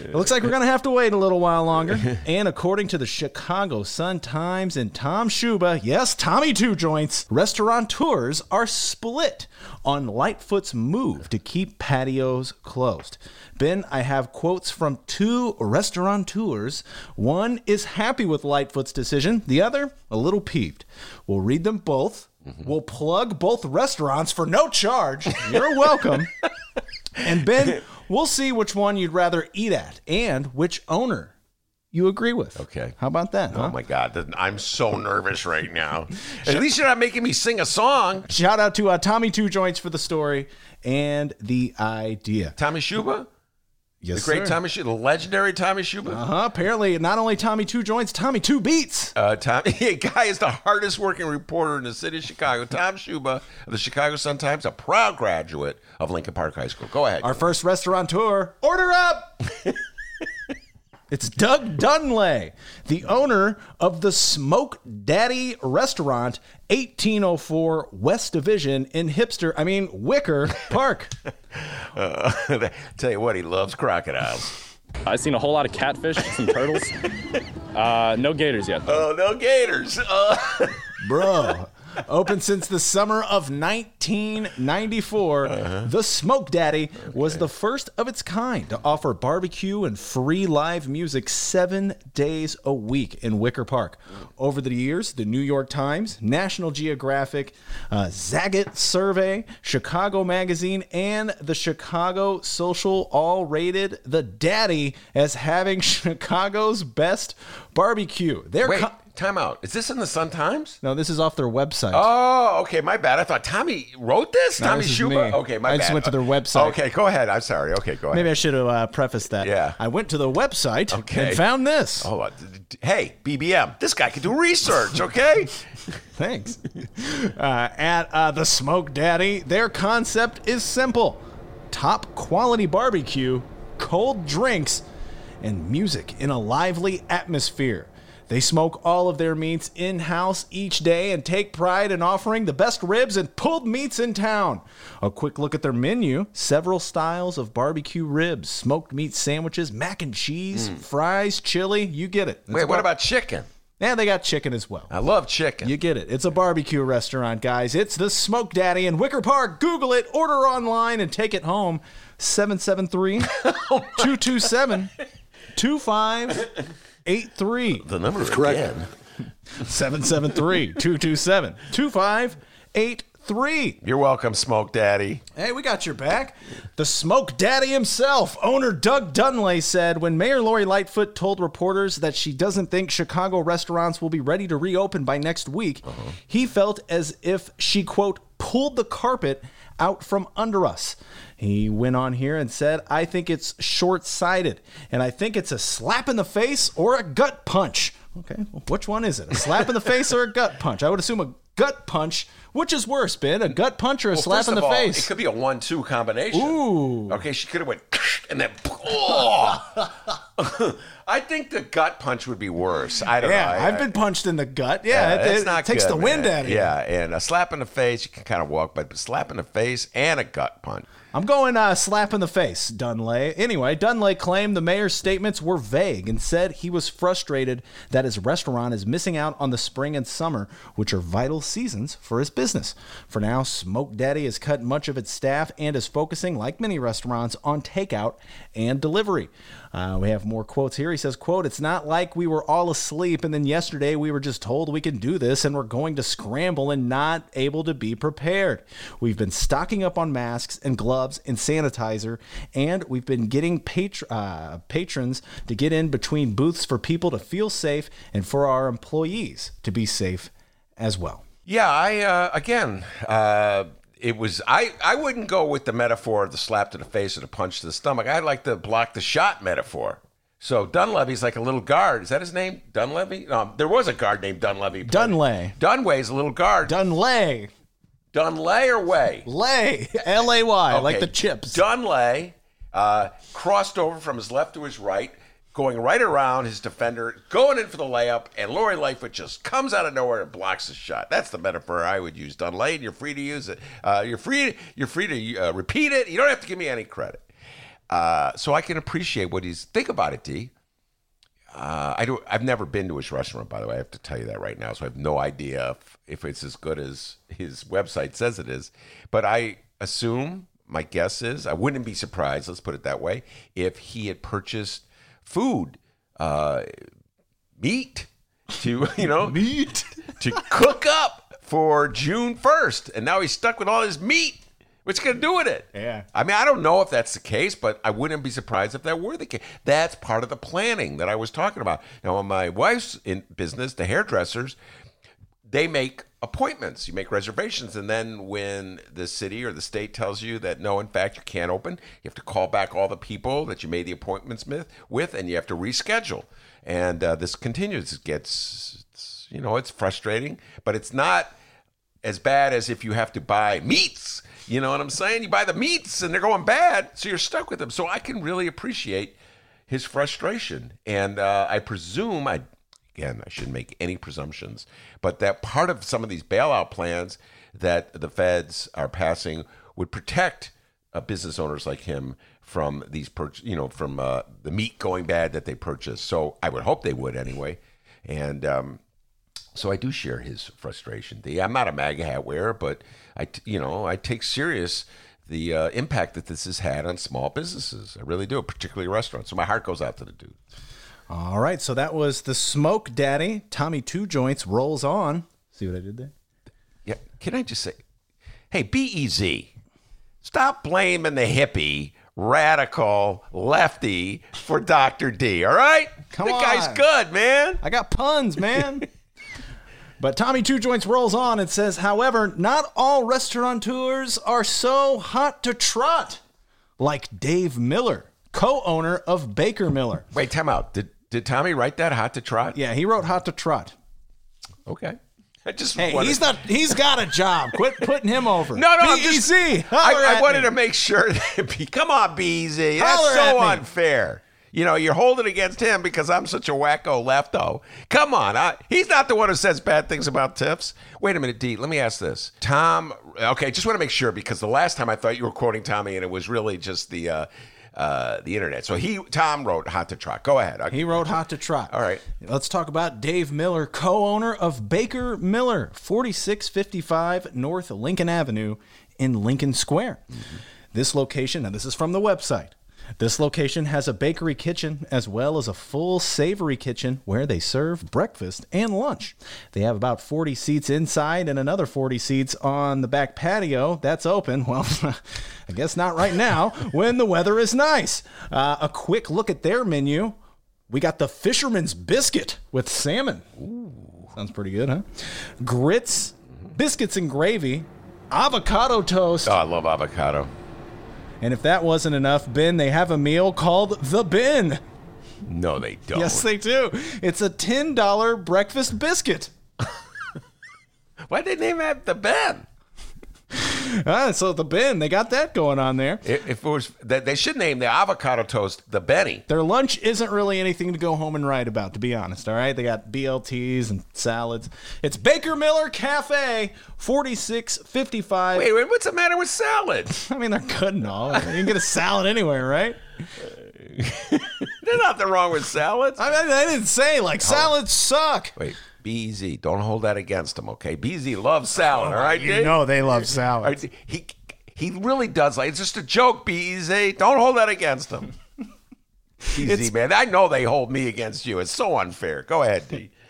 It looks like we're going to have to wait a little while longer. [laughs] And according to the Chicago Sun Times and Tom Schuba, yes, Tommy Two Joints, restaurateurs are split on Lightfoot's move to keep patios closed. Ben, I have quotes from two restaurateurs. One is happy with Lightfoot's decision, the other, a little peeved. We'll read them both. Mm-hmm. We'll plug both restaurants for no charge. You're welcome. [laughs] And Ben, we'll see which one you'd rather eat at and which owner you agree with. Okay. How about that? Oh huh? my God, I'm so nervous right now. [laughs] At least you're not making me sing a song. Shout out to uh, Tommy Two Joints for the story and the idea. Tommy Schuba, Yes, the great Tommy Schuba, the legendary Tommy Schuba. Uh huh. Apparently, not only Tommy Two Joints, Tommy Two Beats. Uh, Tom, [laughs] a guy is the hardest working reporter in the city of Chicago. Tom Schuba of the Chicago Sun Times, a proud graduate of Lincoln Park High School. Go ahead. Our first restaurateur. Order up. [laughs] It's Doug Dunlay, the owner of the Smoke Daddy Restaurant, 1804 West Division in Hipster, I mean, Wicker Park. [laughs] Uh, [laughs] tell you what, he loves crocodiles. I've seen a whole lot of catfish, some turtles. [laughs] Uh, no gators yet. Oh, no gators. Uh, Bro. Open since the summer of 1994, the Smoke Daddy was the first of its kind to offer barbecue and free live music seven days a week in Wicker Park. Over the years, the New York Times, National Geographic, uh, Zagat Survey, Chicago Magazine, and the Chicago Social all rated the Daddy as having [laughs] Chicago's best barbecue. They're wait, co- time out. Is this in the Sun Times? no, this is off their website. Oh, okay, my bad. I thought Tommy wrote this. No, Tommy this is Schuba. me. Okay, my bad. I bad. just went to their website. Okay, go ahead. I'm sorry. Okay, go ahead. Maybe I should have uh, prefaced that. Yeah. I went to the website Okay. and found this. Oh, uh, d- d- hey, BBM, this guy can do research, okay? [laughs] Thanks. uh, at uh, the Smoke Daddy, their concept is simple top quality barbecue, cold drinks, and music in a lively atmosphere. They smoke all of their meats in house each day and take pride in offering the best ribs and pulled meats in town. A quick look at their menu several styles of barbecue ribs, smoked meat sandwiches, mac and cheese, mm. fries, chili. You get it. Wait, what about chicken? Yeah, they got chicken as well. I love chicken. You get it. It's a barbecue restaurant, guys. It's the Smoke Daddy in Wicker Park. Google it, order online, and take it home. 773 [laughs] 227 [laughs] 2583. the number is correct. 773 227 2583. You're welcome, Smoke Daddy. Hey, we got your back. The Smoke Daddy himself, owner Doug Dunlay, said when Mayor Lori Lightfoot told reporters that she doesn't think Chicago restaurants will be ready to reopen by next week, uh-huh. he felt as if she, quote, pulled the carpet out from under us. He went on here and said, I think it's short sighted, and I think it's a slap in the face or a gut punch. Okay, well, which one is it? A slap in the face or a gut punch? I would assume a gut punch. Which is worse, Ben? A gut punch or a Well, slap in the all, face? It could be a one-two combination. Ooh. Okay, she could have went [laughs] and then. [laughs] Oh. [laughs] I think the gut punch would be worse. I don't Yeah, know. I, I've been punched in the gut. Yeah, it, it's it not takes good, the wind out of you. Yeah, and a slap in the face, you can kind of walk, but slap in the face and a gut punch. I'm going uh, slap in the face, Dunlay. Anyway, Dunlay claimed the mayor's statements were vague and said he was frustrated that his restaurant is missing out on the spring and summer, which are vital seasons for his business. For now, Smoke Daddy has cut much of its staff and is focusing, like many restaurants, on takeout and delivery. Uh, we have more quotes here. He says, quote, It's not like we were all asleep and then yesterday we were just told we can do this and we're going to scramble and not able to be prepared. We've been stocking up on masks and gloves and sanitizer, and we've been getting patr- uh, patrons to get in between booths for people to feel safe and for our employees to be safe as well. Yeah, I uh, again, uh, it was I. I wouldn't go with the metaphor of the slap to the face or the punch to the stomach. I'd like the block the shot metaphor. So Dunleavy's like a little guard. Is that his name? Dunleavy? Um, there was a guard named Dunleavy. Dunlay. Dunway's a little guard. Dunlay. Dunlay or Way? Lay. L A Y, like the chips. Dunlay uh, crossed over from his left to his right, going right around his defender, going in for the layup, and Lori Lightfoot just comes out of nowhere and blocks the shot. That's the metaphor I would use. Dunlane, you're free to use it. Uh, you're free. You're free to uh, repeat it. You don't have to give me any credit. Uh, so I can appreciate what he's. Think about it, D. Uh, I do. I've never been to his restaurant, by the way. I have to tell you that right now, so I have no idea if, if it's as good as his website says it is. But I assume my guess is I wouldn't be surprised. Let's put it that way. If he had purchased food, uh, meat to [laughs] you know Meat. to cook up for June first, and now he's stuck with all his meat. What's he gonna do with it? Yeah. I mean, I don't know if that's the case, but I wouldn't be surprised if that were the case. That's part of the planning that I was talking about. Now, when my wife's in business, the hairdressers, they make appointments. You make reservations, and then when the city or the state tells you that no, in fact, you can't open, you have to call back all the people that you made the appointments with, with and you have to reschedule. And uh, this continues. It gets, you know, it's frustrating, but it's not as bad as if you have to buy meats. You know what I'm saying? You buy the meats and they're going bad, so you're stuck with them. So I can really appreciate his frustration, and uh, I presume I again I shouldn't make any presumptions, but that part of some of these bailout plans that the feds are passing would protect uh, business owners like him from these, pur- you know, from uh, the meat going bad that they purchase. So I would hope they would anyway, and. Um, so I do share his frustration. D. I'm not a MAGA hat wearer, but I, t- you know, I take serious the uh, impact that this has had on small businesses. I really do, particularly restaurants. So my heart goes out to the dude. All right, so that was the Smoke Daddy. Tommy Two Joints rolls on. See what I did there? Yeah, can I just say, hey, be easy. Stop blaming the hippie, radical, lefty for Dr. D. All right, Come the guy's good, man. I got puns, man. [laughs] but Tommy Two Joints rolls on and says, however, not all restaurateurs are so hot to trot, like Dave Miller, co-owner of Baker Miller. Wait, time out. Did did Tommy write that hot to trot? Yeah, he wrote hot to trot. Okay. I just Hey, wanted- he's not. He's got a job. [laughs] Quit putting him over. No, no, I'm just. I, I wanted me. to make sure [laughs] that. Be, come on, BZ. That's so unfair. You know, you're holding against him because I'm such a wacko lefto. Come on, I, he's not the one who says bad things about tips. Wait a minute, D. Let me ask this. Tom. Okay, just want to make sure because the last time I thought you were quoting Tommy and it was really just the. Uh, uh, the internet. So he, Tom wrote "Hot to Trot." Go ahead. He wrote Hot to Trot. All right. Let's talk about Dave Miller, co owner of Baker Miller, 4655 North Lincoln Avenue in Lincoln Square. This location, and this is from the website. This location has a bakery kitchen as well as a full savory kitchen where they serve breakfast and lunch. They have about 40 seats inside and another 40 seats on the back patio that's open. [laughs] Well, I guess not right now when the weather is nice. Uh, a quick look at their menu. We got the fisherman's biscuit with salmon. Sounds pretty good, huh? Grits, biscuits and gravy, avocado toast. Oh, I love avocado. And if that wasn't enough, Ben, they have a meal called the bin. No, they don't. Yes, they do. It's a $10 breakfast biscuit. [laughs] Why'd they name that the Ben? [laughs] Ah, so the bin, they got that going on there. If it was, they they should name the avocado toast the Benny. Their lunch isn't really anything to go home and write about, to be honest. All right, they got BLTs and salads. It's Baker Miller Cafe, forty six fifty five. Wait, wait, what's the matter with salad? [laughs] I mean, they're good and all. You can get a salad anywhere, right? [laughs] There's nothing wrong with salads. I mean, I didn't say like salads suck. Wait, be easy. Don't hold that against him, okay? BZ loves salad, all right? You Dave? know they love salad. right, He he really does like it's just a joke. BZ. Don't hold that against him. [laughs] Easy, man. I know they hold me against you. It's so unfair. Go ahead, D. [laughs]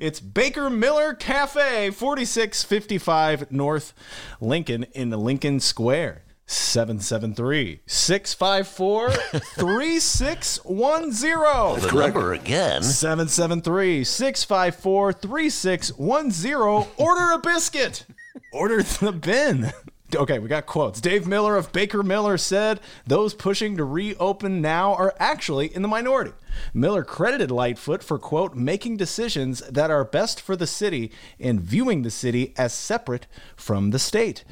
It's Baker Miller Cafe, 4655 North Lincoln in Lincoln Square. 773 654 3610. The number again. 773 654 3610. Order a biscuit. Order the bin. Okay, we got quotes. Dave Miller of Baker Miller said those pushing to reopen now are actually in the minority. Miller credited Lightfoot for, quote, making decisions that are best for the city and viewing the city as separate from the state.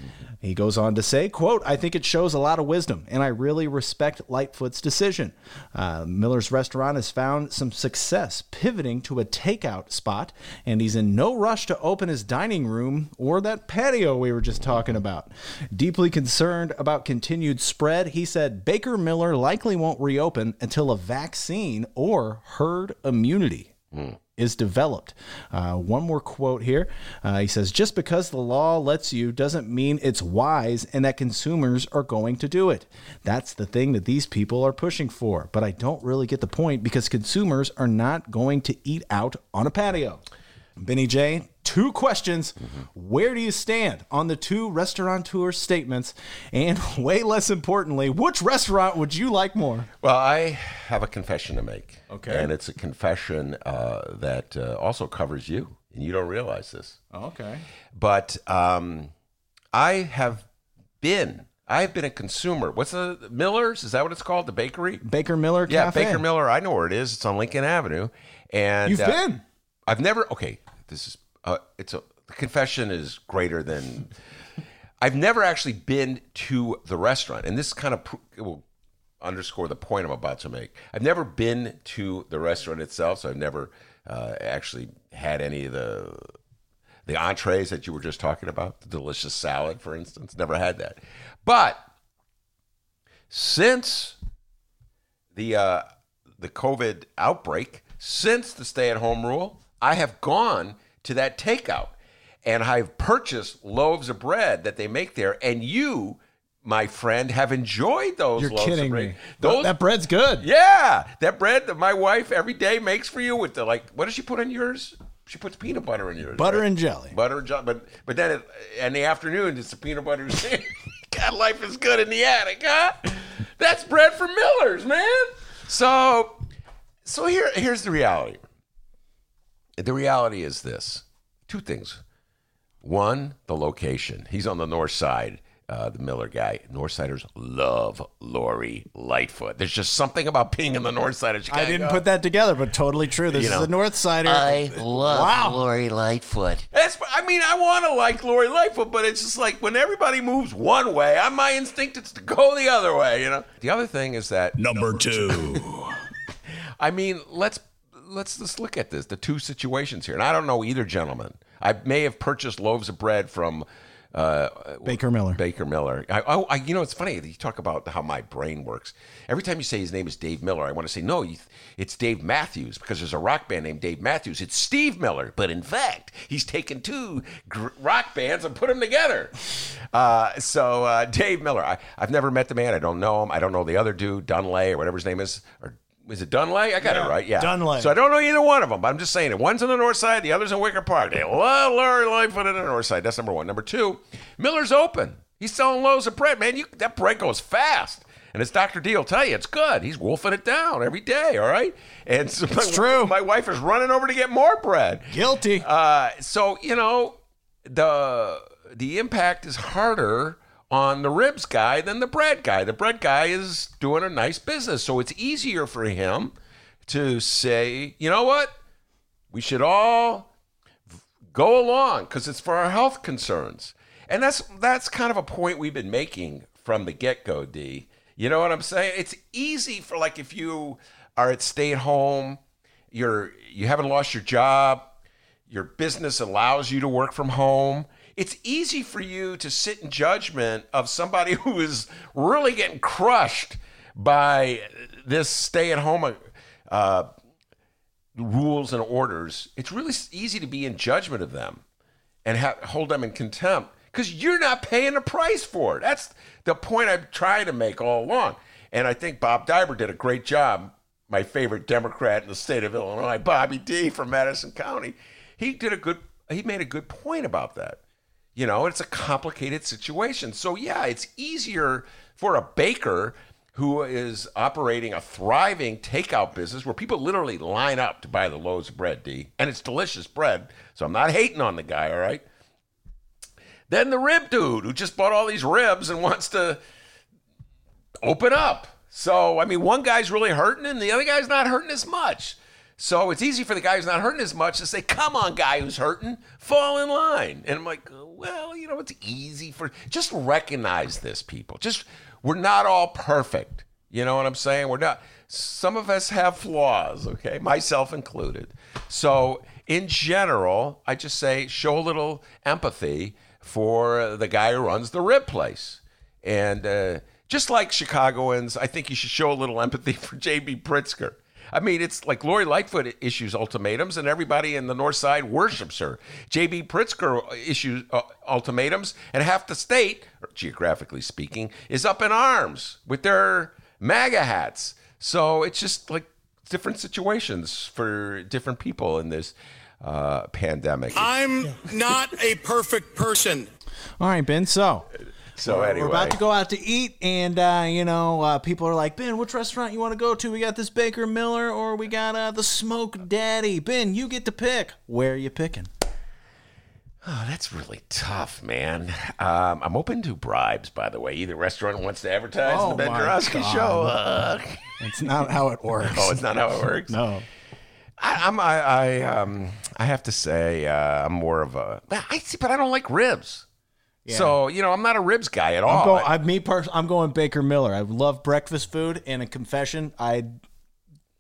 He goes on to say, quote, I think it shows a lot of wisdom, and I really respect Lightfoot's decision. Uh, Miller's restaurant has found some success pivoting to a takeout spot, and he's in no rush to open his dining room or that patio we were just talking about. Deeply concerned about continued spread, he said Baker Miller likely won't reopen until a vaccine or herd immunity is developed. Uh, one more quote here. Uh, he says, Just because the law lets you doesn't mean it's wise and that consumers are going to do it. That's the thing that these people are pushing for. But I don't really get the point because consumers are not going to eat out on a patio. Benny J, two questions. Where do you stand on the two restaurateur statements? And [laughs] way less importantly, which restaurant would you like more? Well, I have a confession to make. Okay. And it's a confession uh, that uh, also covers you, and you don't realize this. Okay. But um, I have been, I've been a consumer. What's the Miller's? Is that what it's called? The bakery? Baker Miller Yeah, Cafe. Baker Miller. I know where it is. It's on Lincoln Avenue. And You've uh, been. I've never. Okay, this is. Uh, it's a confession is greater than. I've never actually been to the restaurant, and this kind of will underscore the point I'm about to make. I've never been to the restaurant itself, so I've never uh, actually had any of the the entrees that you were just talking about, the delicious salad, for instance. Never had that, but since the uh, the COVID outbreak, since the stay at home rule, I have gone to that takeout and I've purchased loaves of bread that they make there, and you, my friend, have enjoyed those. You're loaves kidding of bread. me. Those, that bread's good. yeah, that bread that my wife every day makes for you with the like. What does she put in yours? She puts peanut butter in yours. Butter right? and jelly. butter and jelly. But but then it, in the afternoon, it's the peanut butter. [laughs] God, life is good in the attic, huh? That's bread from Miller's, man. So so here here's the reality. The reality is this: two things. One, the location. He's on the north side. Uh, the Miller guy. Northsiders love Lori Lightfoot. There's just something about being in the north side of Chicago. I didn't put that together, but totally true. This You know. is a North Sider. I love Wow. Lori Lightfoot. That's, I mean, I want to like Lori Lightfoot, but it's just like when everybody moves one way, I, my instinct is to go the other way. You know. The other thing is that Number two. [laughs] I mean, let's let's just look at this. The two situations here, and I don't know either gentleman. I may have purchased loaves of bread from uh, Baker Miller. Baker Miller. I, I, I- you know, it's funny. You talk about how my brain works. Every time you say his name is Dave Miller, I want to say no. You, it's Dave Matthews because there's a rock band named Dave Matthews. It's Steve Miller, but in fact, he's taken two gr- rock bands and put them together. Uh, so uh, Dave Miller. I, I've never met the man. I don't know him. I don't know the other dude, Dunlay or whatever his name is. Or is it Dunlay? I got it right. Yeah, Dunlay. So I don't know either one of them, but I'm just saying it. One's on the north side, the other's in Wicker Park. They love Larry Lightfoot on the north side. That's number one. Number two, Miller's open. He's selling loaves of bread, man. You, that bread goes fast. And as Dr. D will tell you, it's good. He's wolfing it down every day, all right? And so my, true. My wife is running over to get more bread. Guilty. Uh, so you know, the the impact is harder on the ribs guy than the bread guy. The bread guy is doing a nice business, so it's easier for him to say, you know what, we should all go along because it's for our health concerns, and that's that's kind of a point we've been making from the get go. D, you know what I'm saying? It's easy for like if you are at stay at home, you're you haven't lost your job, your business allows you to work from home. It's easy for you to sit in judgment of somebody [laughs] who is really getting crushed by this stay at home uh, rules and orders. It's really easy to be in judgment of them and ha- hold them in contempt because you're not paying the price for it. That's the point I'm trying to make all along. And I think Bob Diber did a great job. My favorite Democrat in the state of Illinois, Bobby D from Madison County, he did a good. He made a good point about that. You know, it's a complicated situation. So yeah, it's easier for a baker who is operating a thriving takeout business where people literally line up to buy the loaves of bread, D. And it's delicious bread. So I'm not hating on the guy, all right? Then the rib dude who just bought all these ribs and wants to open up. So, I mean, one guy's really hurting and the other guy's not hurting as much. So it's easy for the guy who's not hurting as much to say, come on, guy who's hurting, fall in line. And I'm like, well, you know, it's easy for, just recognize this, people. Just, we're not all perfect. You know what I'm saying? We're not, some of us have flaws, okay? Myself included. So in general, I just say, show a little empathy for the guy who runs the rib place. And uh, just like Chicagoans, I think you should show a little empathy [laughs] for J.B. Pritzker. I mean, it's like Lori Lightfoot issues ultimatums, and everybody in the North Side worships her. J.B. Pritzker issues uh, ultimatums, and half the state, geographically speaking, is up in arms with their MAGA hats. So it's just like different situations for different people in this uh, pandemic. I'm not a perfect person. All right, Ben. So so anyway, we're about to go out to eat, and uh, you know, uh, people are like, Ben, which restaurant you want to go to? We got this Baker Miller, or we got uh, the Smoke Daddy. Ben, you get to pick. Where are you picking? Oh, that's really tough, man. Um, I'm open to bribes, by the way. Either restaurant wants to advertise Oh, the Ben Joravsky show. It's not how it works. oh, it's not how it works. no. I, I'm I, I um I have to say uh, I'm more of a I see, but I don't like ribs. So you know I'm not a ribs guy at all. I'm going. I, me pers- I'm going Baker Miller. I love breakfast food, and a confession, I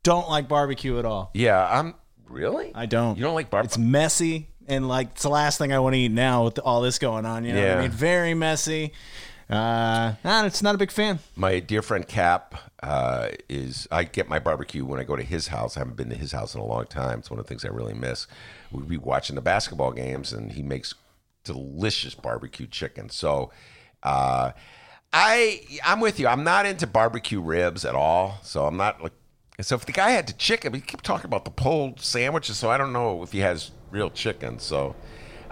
don't like barbecue at all. yeah, I'm really. I don't. You don't like barbecue? It's messy, and like it's the last thing I want to eat now with all this going on. You know what I mean? Very messy. Uh, nah, it's not a big fan. My dear friend Cap uh, is. I get my barbecue when I go to his house. I haven't been to his house in a long time. It's one of the things I really miss. We'd be watching the basketball games, and he makes delicious barbecue chicken. So, uh, I I'm with you. I'm not into barbecue ribs at all. So I'm not like. So if the guy had the chicken, we keep talking about the pulled sandwiches. So I don't know if he has real chicken. So.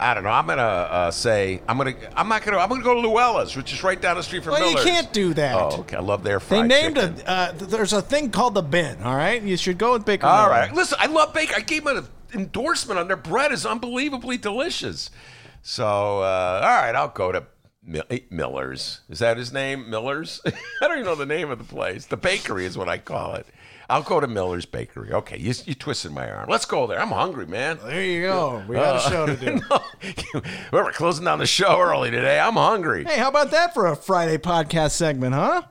I don't know. I'm gonna uh, say I'm gonna. I'm not gonna. I'm gonna go to Luella's, which is right down the street from Well, you can't do that. Oh, okay. I love their They fried named chicken. a. Uh, th- there's a thing called the bin. All right, you should go with Baker. All Miller. right. Listen, I love Baker. I gave him an endorsement on their bread. is unbelievably delicious. So, uh, all right, I'll go to eh, Miller's. Is that his name? Miller's? [laughs] I don't even know the name of the place. The bakery is what I call it. I'll go to Miller's Bakery. Okay, you, you twisted my arm. Let's go there. I'm hungry, man. There you go. We got a show to [laughs] do. [laughs] We're closing down the show early today. I'm hungry. Hey, how about that for a Friday podcast segment, huh?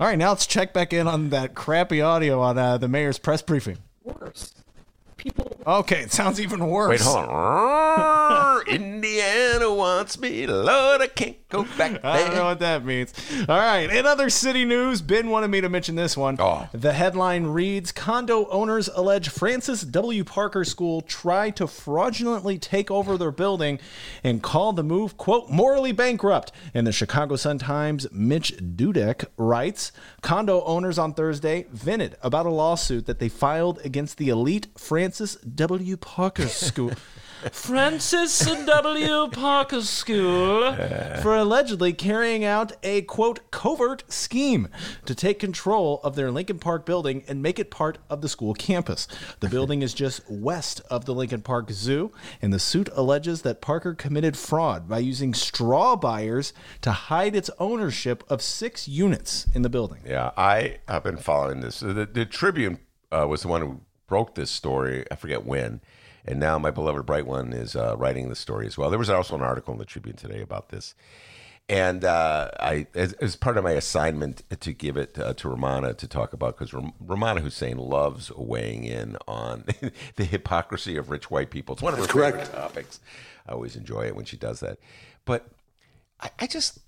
All right, now let's check back in on that crappy audio on uh, the mayor's press briefing. Worse. People Okay, it sounds even worse. Wait, hold on. [laughs] Indiana wants me. Lord, I can't go back there. I don't know what that means. All right. In other city news, Ben wanted me to mention this one. Oh. The headline reads Condo owners allege Francis W. Parker School tried to fraudulently take over their building and called the move, quote, morally bankrupt. And the Chicago Sun Times' Mitch Dudek writes Condo owners on Thursday vented about a lawsuit that they filed against the elite Francis W. Parker [laughs] School. Francis W. Parker School [laughs] for allegedly carrying out a quote covert scheme to take control of their Lincoln Park building and make it part of the school campus. The [laughs] building is just west of the Lincoln Park Zoo, and the suit alleges that Parker committed fraud by using straw buyers to hide its ownership of six units in the building. Yeah, I have been following this. The, the Tribune uh, was the one who broke this story. I forget when. And now my beloved Bright One is uh, writing the story as well. There was also an article in the Tribune today about this. And uh, I, as, as part of my assignment to give it uh, to Rummana to talk about, because Rummana Hussain loves weighing in on [laughs] the hypocrisy of rich white people. It's one of her favorite topics. I always enjoy it when she does that. But I, I just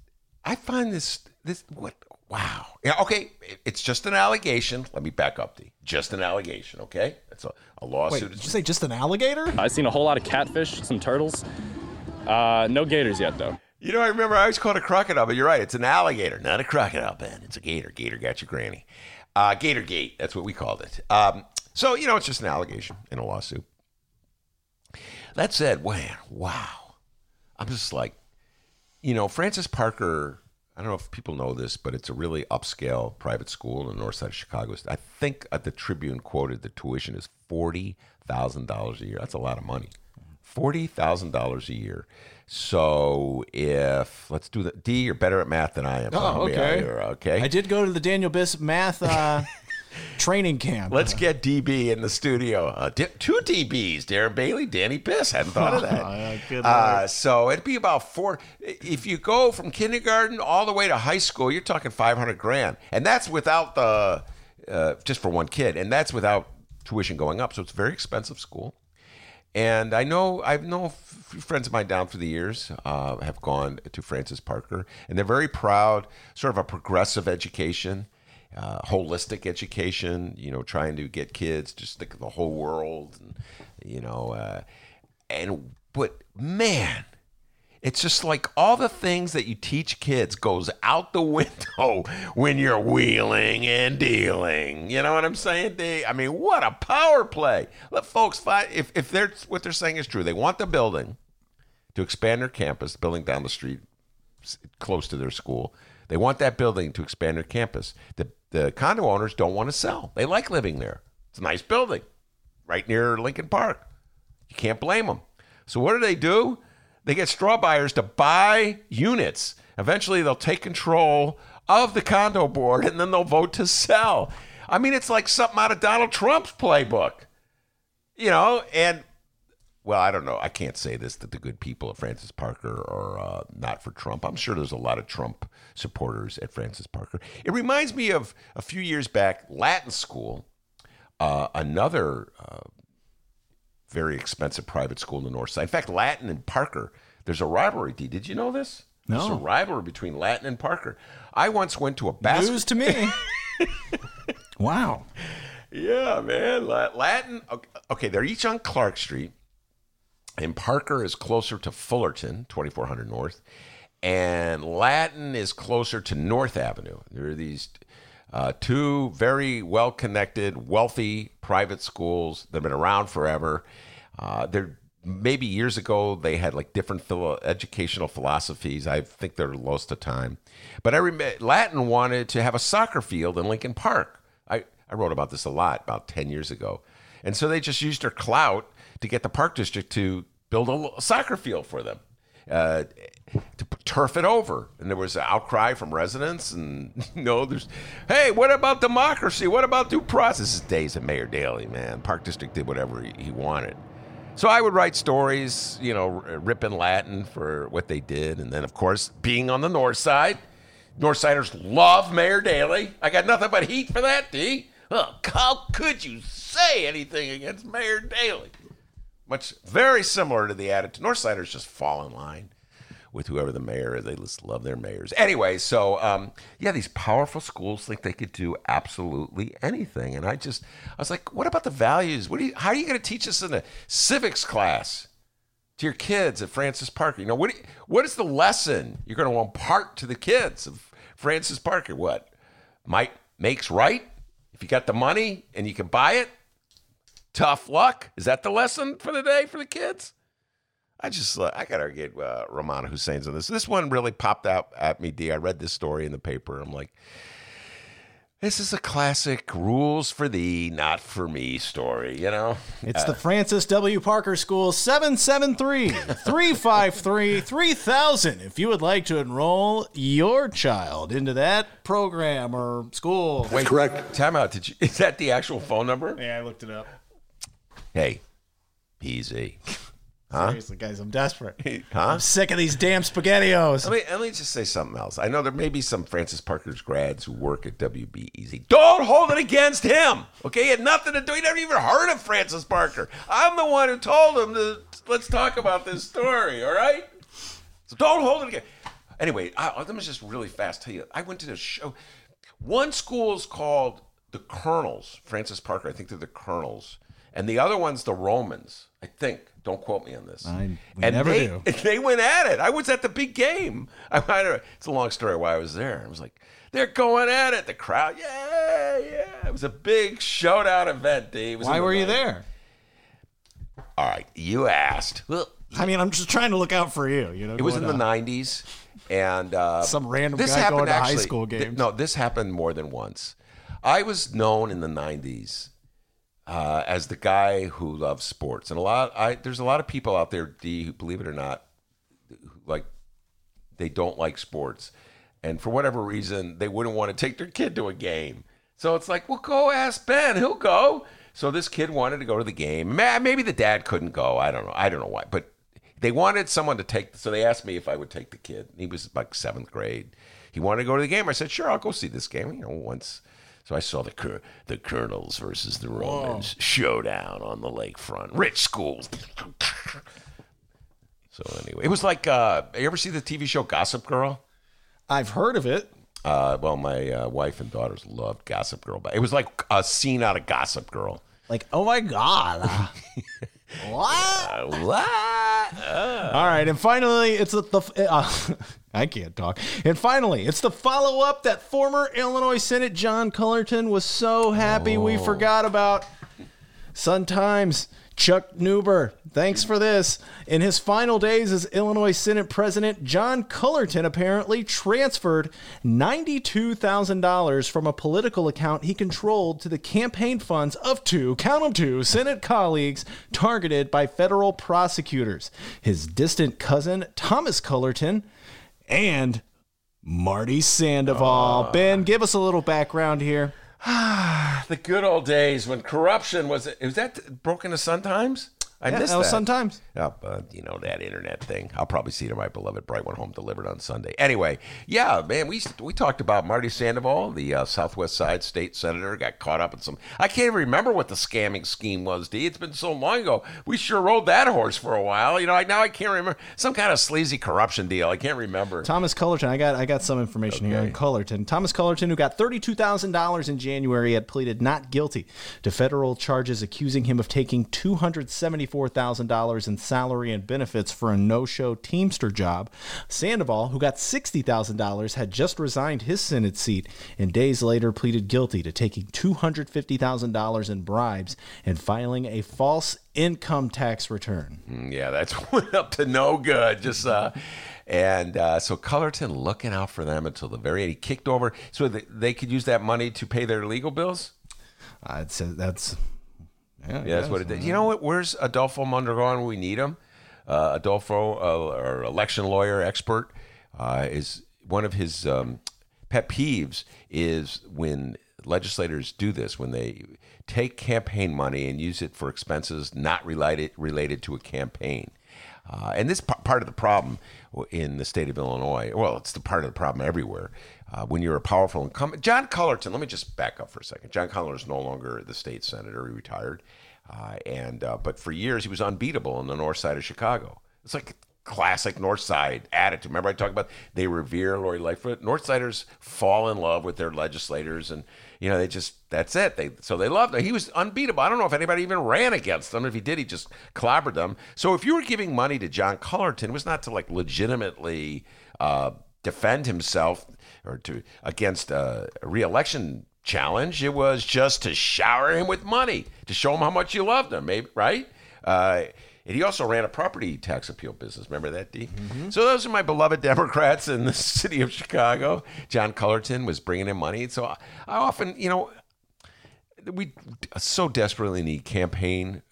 I find this this what wow yeah okay it's just an allegation. Let me back up the just an allegation. Okay, it's a, a Wait, lawsuit. did you say just an alligator? I've seen a whole lot of catfish, some turtles. Uh, no gators yet, though. you know I remember I always called it a crocodile, but you're right. It's an alligator, not a crocodile. Ben, it's a gator. Gator got your granny. Uh, gator gate. That's what we called it. Um, so you know it's just an allegation in a lawsuit. That said, man, wow, I'm just like you know, Francis Parker, I don't know if people know this, but it's a really upscale private school in the north side of Chicago. I think at the Tribune quoted the tuition is $40,000 a year. That's a lot of money. forty thousand dollars a year. So if let's do the D, you're better at math than I am. Oh, Help me out okay. here, okay. I did go to the Daniel Biss math uh, [laughs] training camp. Let's get DB in the studio. Uh, di- two DBs, Darren Bailey, Danny Biss. Hadn't thought of that. uh, so it'd be about four. If you go from kindergarten all the way to high school, you're talking 500 grand. And that's without the, uh, just for one kid. And that's without tuition going up. So it's a very expensive school. And I know I've known a few friends of mine down through the years uh, have gone to Francis Parker, and they're very proud. Sort of a progressive education, uh, holistic education. You know, trying to get kids just think of the whole world, and you know, uh, and but man, it's just like all the things that you teach kids goes out the [laughs] window when you're wheeling and dealing. You know what I'm saying? They, I mean, what a power play. Let folks fight if if they're what they're saying is true. They want the building to expand their campus, building down the street close to their school. They want that building to expand their campus. The the condo owners don't want to sell. They like living there. It's a nice building, right near Lincoln Park. You can't blame them. So what do they do? They get straw buyers to buy units. Eventually, they'll take control of the condo board, and then they'll vote to sell. I mean, it's like something out of Donald Trump's playbook, you know. And well, I don't know. I can't say this that the good people at Francis Parker are uh, not for Trump. I'm sure there's a lot of Trump supporters at Francis Parker. It reminds me of a few years back, Latin school, uh, another uh, very expensive private school in the north side. In fact, Latin and Parker, there's a rivalry. D. Did you know this? No. There's a rivalry between Latin and Parker. I once went to a basketball. News to me. [laughs] wow. Yeah, man. Latin. okay- Okay, they're each on Clark Street, and Parker is closer to Fullerton, 2400 North, and Latin is closer to North Avenue. There are these uh, two very well connected, wealthy private schools that have been around forever. Uh, they're maybe years ago they had like different philo- educational philosophies. I think they're lost to time. But I remember Latin wanted to have a soccer field in Lincoln Park. I, I wrote about this a lot about 10 years ago. And so they just used their clout to get the park district to build a soccer field for them. Uh, to turf it over, and there was an outcry from residents, and [laughs] you know, there's, hey, what about democracy? What about due process? This is days of Mayor Daley, man. Park District did whatever he, he wanted. So I would write stories, you know, ripping Latin for what they did, and then of course being on the north side, Northsiders love Mayor Daley. I got nothing but heat for that, D. Oh, how could you say anything against Mayor Daley? Much very similar to the attitude. Northsiders just fall in line with whoever the mayor is. They just love their mayors. Anyway, so um, yeah, these powerful schools think they could do absolutely anything, and I just I was like, what about the values? What do you? How are you going to teach us in a civics class to your kids at Francis Parker? You know, what you- what is the lesson you're going to impart to the kids of Francis Parker? What might makes right? If you got the money and you can buy it, tough luck. Is that the lesson for the day for the kids? I just uh, I gotta get uh, Rummana Hussain's on this. This one really popped out at me. D. I read this story in the paper. I'm like, this is a classic rules for thee, not for me story. You know, It's the Francis W. Parker School 773 353 3000. If you would like to enroll your child into that program or school. wait, correct. Time out. Did you? Is that the actual phone number? Yeah, I looked it up. Hey, easy. Seriously, guys, I'm desperate. Huh? I'm sick of these damn spaghettios. Let me, let me just say something else. I know there may be some Francis Parker's grads who work at WBEZ. Don't hold it against him. Okay, he had nothing to do. He never even heard of Francis Parker. I'm the one who told him to let's talk about this story. All right. So don't hold it against. Anyway, I, let me just really fast tell you. I went to the show. One school is called the Colonels. Francis Parker. I think they're the Colonels, and the other one's the Romans. I think. Don't quote me on this. I- and never they, do. [laughs] they went at it. I was at the big game. I, I don't know. It's a long story why I was there. I was like, they're going at it. The crowd, yeah, yeah. It was a big showdown event, Dave. Was Why were you there? All right, you asked. Well, I mean, I'm just trying to look out for you. You know, it was in the to- '90s, and uh, [laughs] Some random this guy happened going to high actually- school th- games. no, this happened more than once. I was known in the '90s uh, as the guy who loves sports, and a lot. I there's a lot of people out there, D, who believe it or not, like they don't like sports, and for whatever reason, they wouldn't want to take their kid to a game. So it's like, well, go ask Ben. He'll go. So this kid wanted to go to the game. Maybe the dad couldn't go. I don't know. I don't know why, but they wanted someone to take. So they asked me if I would take the kid. He was like seventh grade. He wanted to go to the game. I said, sure, I'll go see this game. You know, once. So I saw the Cur- the Colonels versus the Romans showdown on the lakefront. Rich schools. So anyway, it was like. Uh, you ever see the TV show Gossip Girl? I've heard of it. Uh, well, my uh, wife and daughters loved Gossip Girl, but it was like a scene out of Gossip Girl. Like, oh my god. [laughs] what? Uh, what? All right, and finally, it's the, the uh, [laughs] I can't talk. And finally, it's the follow up that former Illinois Senate John Cullerton was so happy we forgot about. Sometimes Times, Chuck Neubauer, thanks for this. In his final days as Illinois Senate President, John Cullerton apparently transferred $92,000 from a political account he controlled to the campaign funds of two, count them two, Senate colleagues targeted by federal prosecutors. His distant cousin, Thomas Cullerton, and Marty Sandoval. Ah. Ben, give us a little background here. [sighs] The good old days when corruption was. Was that broken to Sun Times? I Yeah, missed that was Sun Times. Yeah, uh, you know that internet thing. I'll probably see it in my beloved Bright One Home delivered on Sunday. Anyway, yeah, man, we we talked about Marty Sandoval, the uh, Southwest Side state senator, got caught up in some. I can't even remember what the scamming scheme was. D. It's been so long ago. We sure rode that horse for a while. You know, I, now I can't remember some kind of sleazy corruption deal. I can't remember. Thomas Cullerton, I got I got some information here on Cullerton. Thomas Cullerton, who got thirty-two thousand dollars in January, had pleaded not guilty to federal charges accusing him of taking two hundred seventy-four thousand dollars in salary and benefits for a no-show Teamster job. Sandoval, who got sixty thousand dollars, had just resigned his Senate seat and days later pleaded guilty to taking two hundred fifty thousand dollars in bribes and filing a false income tax return. Mm, Yeah, that's [laughs] went up to no good. Just uh, and uh, so Cullerton looking out for them until the very end. He kicked over so that they could use that money to pay their legal bills. I'd say that's yeah, Yeah, that's what it did. You know what? Where's Adolfo Mondragon? when We need him. Uh, Adolfo, uh, our election lawyer expert, uh, is one of his um, pet peeves is when legislators do this when they take campaign money and use it for expenses not related related to a campaign. Uh, and this p- part of the problem in the state of Illinois, well, it's the part of the problem everywhere. Uh, when you're a powerful incumbent, John Cullerton, let me just back up for a second. John Cullerton is no longer the state senator; he retired, uh, and uh, but for years he was unbeatable in the north side of Chicago. It's like classic North Side attitude. Remember I talked about they revere Lori Lightfoot. Northsiders fall in love with their legislators, and you know they just that's it. They so they loved him. He was unbeatable. I don't know if anybody even ran against him. If he did, he just clobbered them. So if you were giving money to John Cullerton, it was not to like legitimately uh, defend himself or to against a reelection challenge. It was just to shower him with money to show him how much you loved him. Maybe right. Uh, and he also ran a property tax appeal business. Remember that, D? So those are my beloved Democrats in the [laughs] city of Chicago. John Cullerton was bringing in money. So I, I often, you know, we so desperately need campaign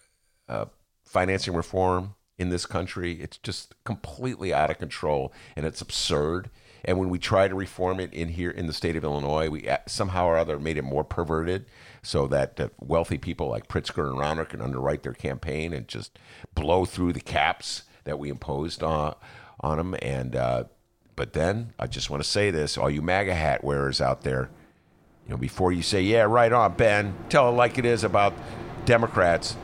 uh, financing reform in this country. It's just completely out of control and it's absurd. And when we try to reform it in here in the state of Illinois, we uh, somehow or other made it more perverted so that uh, wealthy people like Pritzker and Rauner can underwrite their campaign and just blow through the caps that we imposed on, on them. And, uh, but then I just want to say this all you MAGA hat wearers out there, you know, before you say, yeah, right on, Ben, tell it like it is about Democrats.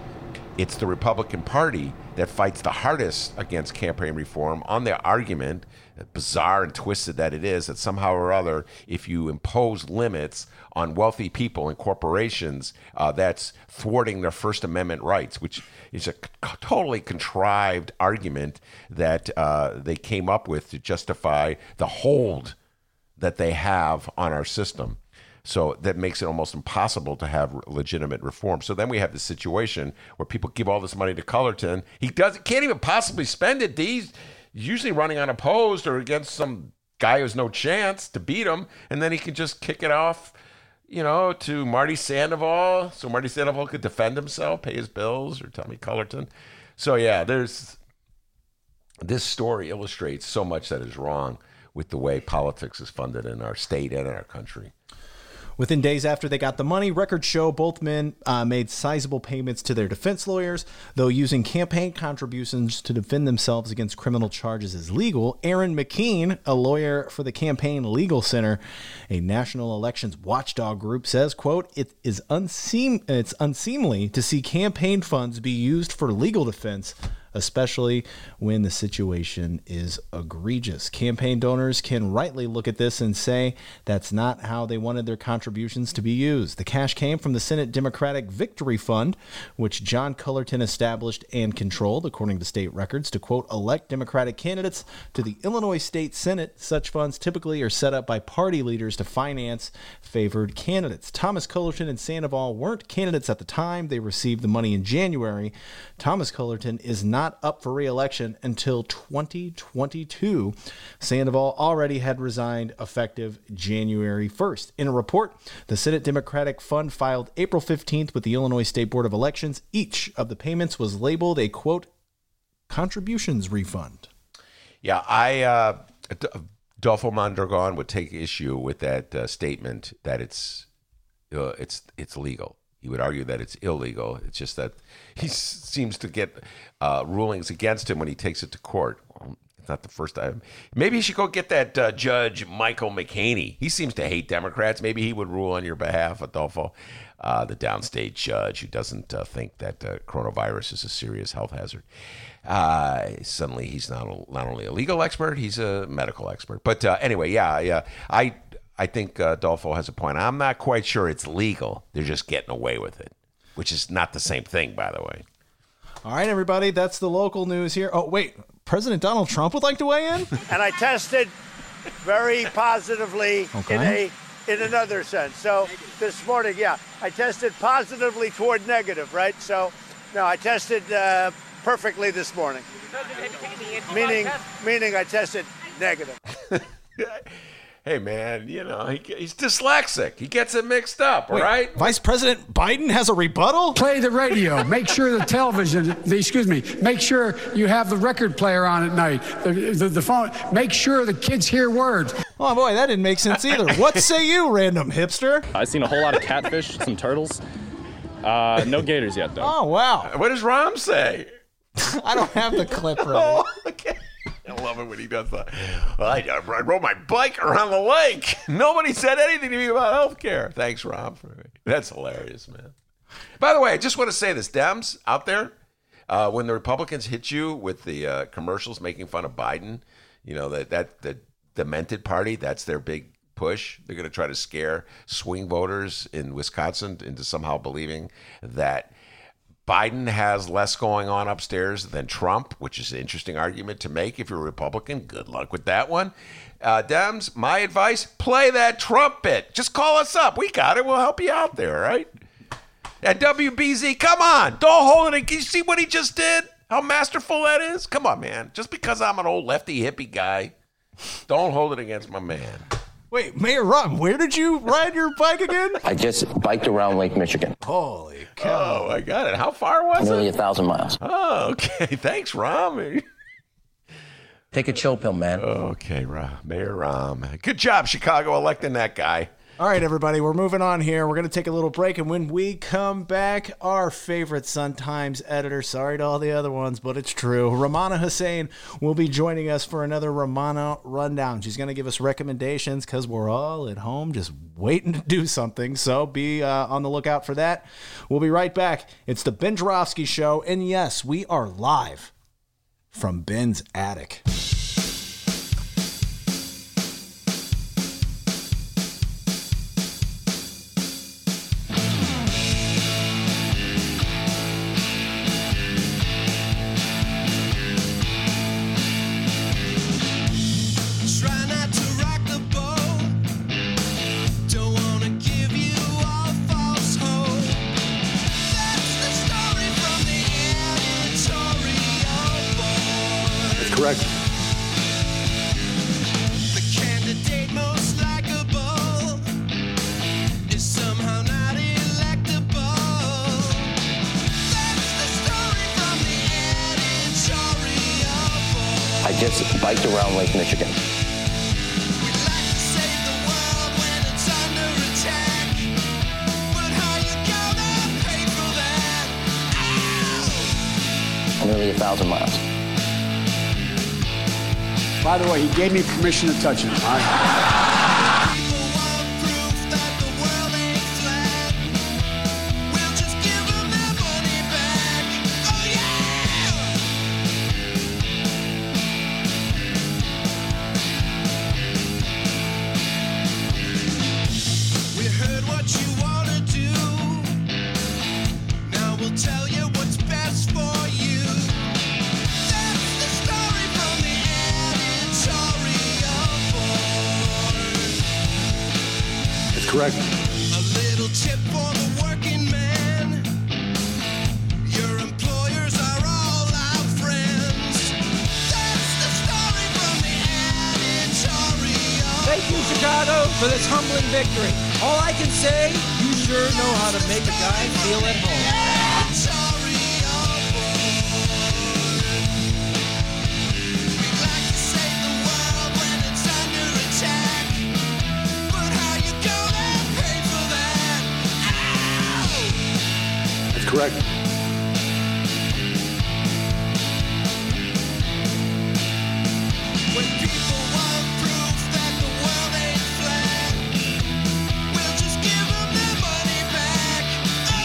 It's the Republican Party that fights the hardest against campaign reform on the argument, bizarre and twisted that it is, that somehow or other, if you impose limits on wealthy people and corporations, uh, that's thwarting their First Amendment rights, which is a c- totally contrived argument that uh, they came up with to justify the hold that they have on our system. So that makes it almost impossible to have legitimate reform. So then we have the situation where people give all this money to Cullerton. He doesn't can't even possibly spend it. He's usually running unopposed or against some guy who's no chance to beat him, and then he can just kick it off, you know, to Marty Sandoval, so Marty Sandoval could defend himself, pay his bills, or Tommy Cullerton. So yeah, there's this story illustrates so much that is wrong with the way politics is funded in our state and in our country. Within days after they got the money, records show both men uh, made sizable payments to their defense lawyers. Though using campaign contributions to defend themselves against criminal charges is legal, Aaron McKean, a lawyer for the Campaign Legal Center, a national elections watchdog group, says, quote, it is unseem- it's unseemly to see campaign funds be used for legal defense especially when the situation is egregious. Campaign donors can rightly look at this and say that's not how they wanted their contributions to be used. The cash came from the Senate Democratic Victory Fund, which John Cullerton established and controlled, according to state records, to quote, elect Democratic candidates to the Illinois State Senate. Such funds typically are set up by party leaders to finance favored candidates. Thomas Cullerton and Sandoval weren't candidates at the time they received the money in January. Thomas Cullerton is not not up for re-election until 2022. Sandoval already had resigned effective January 1st. In a report, the Senate Democratic Fund filed April 15th with the Illinois State Board of Elections. Each of the payments was labeled a quote contributions refund. Yeah, I uh, Dolfo Mondragon would take issue with that uh, statement that it's uh, it's it's legal. He would argue that it's illegal. It's just that he seems to get uh, rulings against him when he takes it to court. It's not the first time. Maybe you should go get that uh, Judge Michael McHaney. He seems to hate Democrats. Maybe he would rule on your behalf, Adolfo, uh, the downstate judge who doesn't uh, think that uh, coronavirus is a serious health hazard. Uh, suddenly, he's not a, not only a legal expert, he's a medical expert. But anyway, yeah, yeah, I I think uh, Dolfo has a point. I'm not quite sure it's legal. They're just getting away with it, which is not the same thing, by the way. All right, everybody, that's the local news here. Oh, wait, President Donald Trump would like to weigh in? [laughs] and I tested very positively okay. in a in another sense. So this morning, yeah, I tested positively toward negative, right? So no, I tested uh, perfectly this morning. Meaning, meaning I tested negative. [laughs] hey man, you know, he, he's dyslexic. He gets it mixed up, Wait, right? Vice President Biden has a rebuttal? Play the radio. make sure the television, the, excuse me, make sure you have the record player on at night, the, the, the phone. Make sure the kids hear words. Oh boy, that didn't make sense either. what [laughs] say you, random hipster? I've seen a whole lot of catfish, some turtles. Uh, no gators yet, though. Oh, wow. What does Rahm say? [laughs] I don't have the clip ready. [laughs] oh, okay. I love it when he does that. I, I rode my bike around the lake. Nobody said anything to me about health care. Thanks, Rob. That's hilarious, man. By the way, I just want to say this, Dems out there, uh, when the Republicans hit you with the uh, commercials making fun of Biden, you know that that the demented party, that's their big push. They're going to try to scare swing voters in Wisconsin into somehow believing that Biden has less going on upstairs than Trump, which is an interesting argument to make if you're a Republican. Good luck with that one. Uh, Dems, my advice play that trumpet. Just call us up. We got it. We'll help you out there, right? And WBZ, come on. Don't hold it. Can you see what he just did? How masterful that is? Come on, man. Just because I'm an old lefty hippie guy, don't hold it against my man. Wait, Mayor Ron, where did you ride your bike again? I just biked around Lake Michigan. Holy cow. Oh, I got it. How far was Nearly it? Nearly a thousand miles. Oh, okay. [laughs] Thanks, Rahm. Take a chill pill, man. Okay, Rahm. Mayor Rahm. Good job, Chicago, electing that guy. All right, everybody, we're moving on here. We're going to take a little break, and when we come back, our favorite Sun Times editor, sorry to all the other ones, but it's true, Rummana Hussain will be joining us for another Rummana Rundown. She's going to give us recommendations because we're all at home just waiting to do something, so be uh, on the lookout for that. We'll be right back. It's the Ben Joravsky Show, and yes, we are live from Ben's attic. Permission to touch him.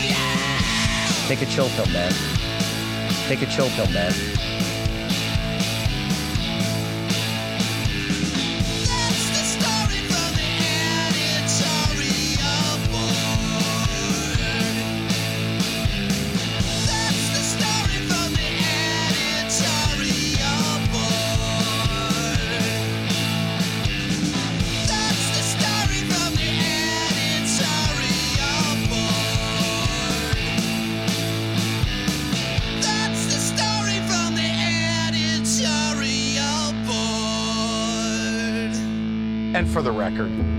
Yeah! Take a chill pill, man. Take a chill pill, man.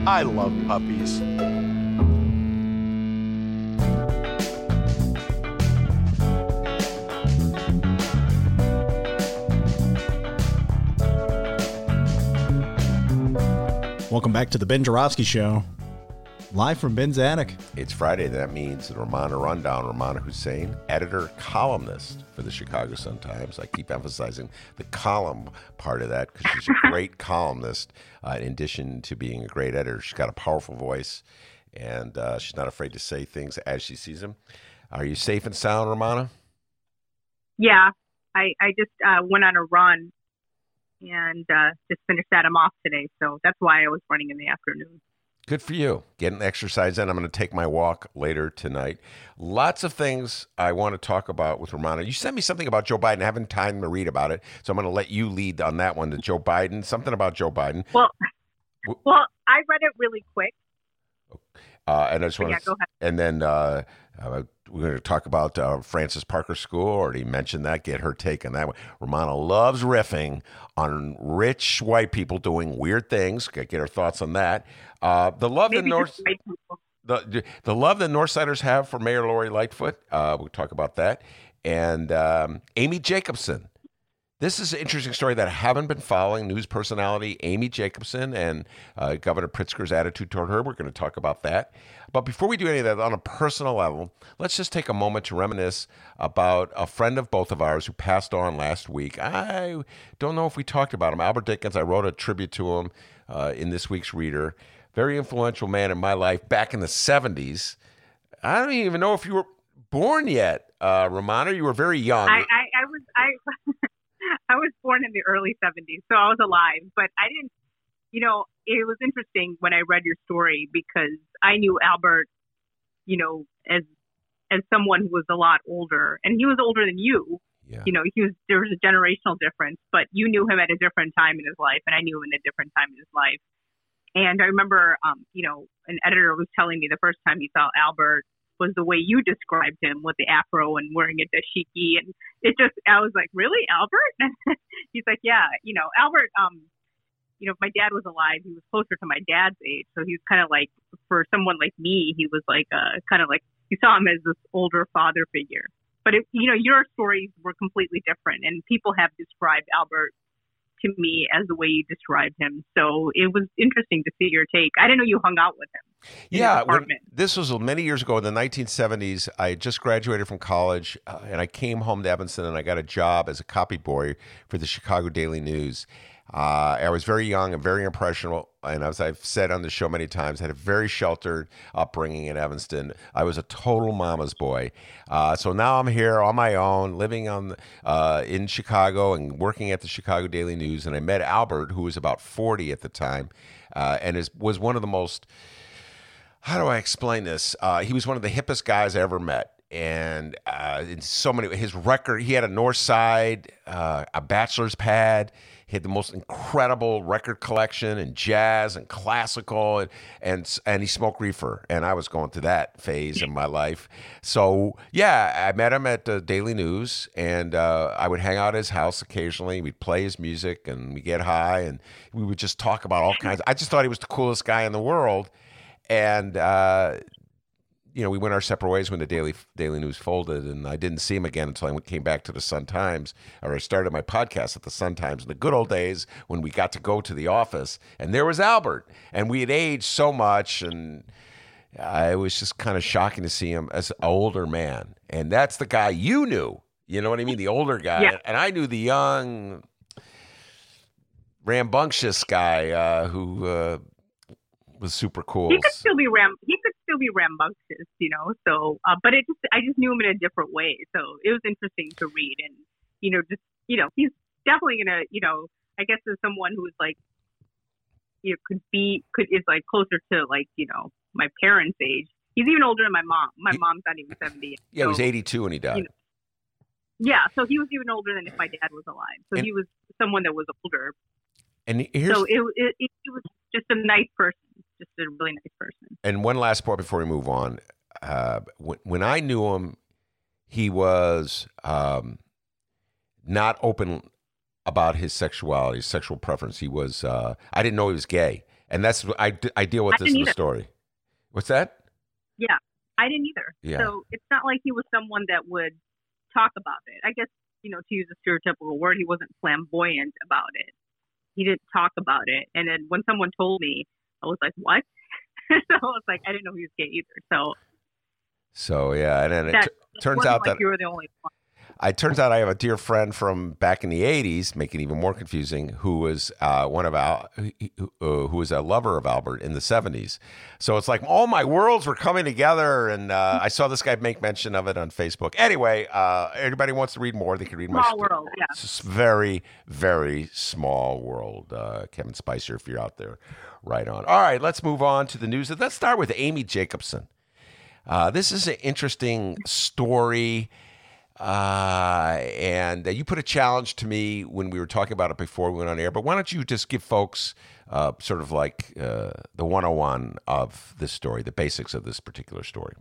I love puppies. Welcome back to the Ben Joravsky Show, live from Ben's attic. It's Friday. That means the Rummana Rundown. Rummana Hussain, editor, columnist for the Chicago Sun Times. I keep emphasizing the column part of that because she's a [laughs] great columnist. Uh, in addition to being a great editor, she's got a powerful voice, and uh, she's not afraid to say things as she sees them. Are you safe and sound, Rummana? Yeah, I I just uh, went on a run and uh, just finished that. I'm off today, so that's why I was running in the afternoon. Good for you. Getting exercise in. I'm going to take my walk later tonight. Lots of things I want to talk about with Rummana. You sent me something about Joe Biden. I haven't time to read about it, so I'm going to let you lead on that one. To Joe Biden, something about Joe Biden. Well, well, I read it really quick. Uh, and I just want Yeah, to, go ahead. and then uh, uh, we're going to talk about uh, Francis Parker School. Already mentioned that. Get her take on that one. Rummana loves riffing on rich white people doing weird things. Get, get her thoughts on that. Uh, the love that Maybe North white people. the the love that Northsiders have for Mayor Lori Lightfoot. Uh, we'll talk about that. And um, Amy Jacobson. This is an interesting story that I haven't been following. News personality Amy Jacobson and uh, Governor Pritzker's attitude toward her. We're going to talk about that. But before we do any of that, on a personal level, let's just take a moment to reminisce about a friend of both of ours who passed on last week. I don't know if we talked about him. Albert Dickens. I wrote a tribute to him uh, in this week's Reader. Very influential man in my life back in the 70s. I don't even know if you were born yet, uh. You were very young. I, I, I was I I was born in the early '70s, so I was alive. But I didn't, you know, it was interesting when I read your story because I knew Albert, you know, as as someone who was a lot older, and he was older than you. Yeah. You know, he was there was a generational difference, but you knew him at a different time in his life, and I knew him in a different time in his life. And I remember, um, you know, an editor was telling me the first time he saw Albert was the way you described him with the afro and wearing a dashiki, and it just I was like, really, Albert? [laughs] He's like, yeah, you know, Albert. Um, you know, if my dad was alive, he was closer to my dad's age, so he was kind of like for someone like me, he was like uh, kind of like you saw him as this older father figure. But it, you know, your stories were completely different, and people have described Albert to me as the way you described him. So it was interesting to see your take. I didn't know you hung out with him. Yeah, when, this was many years ago in the 1970s. I had just graduated from college, uh, and I came home to Evanston, and I got a job as a copy boy for the Chicago Daily News. Uh, I was very young and very impressionable, and as I've said on the show many times, had a very sheltered upbringing in Evanston. I was a total mama's boy. Uh, so now I'm here on my own, living on uh, in Chicago and working at the Chicago Daily News. And I met Albert, who was about 40 at the time, uh, and is, was one of the most how do I explain this? Uh, he was one of the hippest guys I ever met. And uh, in so many, his record, he had a North Side, uh, a bachelor's pad. He had the most incredible record collection and jazz and classical, and and and he smoked reefer. And I was going through that phase in my life. So yeah, I met him at the Daily News, and uh, I would hang out at his house occasionally. We'd play his music, and we'd get high, and we would just talk about all kinds. I just thought he was the coolest guy in the world and uh, you know we went our separate ways when the daily daily news folded and i didn't see him again until i came back to the sun times or i started my podcast at the sun times in the good old days when we got to go to the office and there was albert and we had aged so much and uh, it was just kind of shocking to see him as an older man and that's the guy you knew you know what i mean the older guy Yeah. and i knew the young rambunctious guy uh, who uh, was super cool He could still be ram. He could still be rambunctious, you know. So, uh, but it just I just knew him in a different way. So it was interesting to read, and you know, just you know, he's definitely gonna, you know, I guess as someone who's like, you know, could be could is like closer to like you know my parents' age. He's even older than my mom. My mom's not even seventy. yeah he was 82 when he died you know, yeah, so he was even older than if my dad was alive. So And- he was someone that was older. and here's So it, it, it, it was just a nice person, just a really nice person. And one last part before we move on. Uh, when, when I knew him, he was um, not open about his sexuality, his sexual preference. He was. Uh, I didn't know he was gay, and that's I, I deal with I this in the story. What's that? Yeah, I didn't either. Yeah. So it's not like he was someone that would talk about it. I guess, you know, to use a stereotypical word, he wasn't flamboyant about it. He didn't talk about it. And then when someone told me, I was like, what? [laughs] so I was like, I didn't know he was gay either. So So yeah, and then it t- turns out like that you were the only one. I turns out I have a dear friend from back in the '80s, making it even more confusing, who was uh, one of Al, who, uh, who was a lover of Albert in the '70s. So it's like all my worlds were coming together, and uh, I saw this guy make mention of it on Facebook. Anyway, uh, everybody wants to read more, they can read my Small sto- world, yeah. It's a very, very small world. Uh, Kevin Spicer, if you're out there, right on. All right, let's move on to the news. Let's start with Amy Jacobson. Uh, this is an interesting story. Uh, and uh, you put a challenge to me when we were talking about it before we went on air. But why don't you just give folks uh, sort of like uh, the 101 of this story, the basics of this particular story?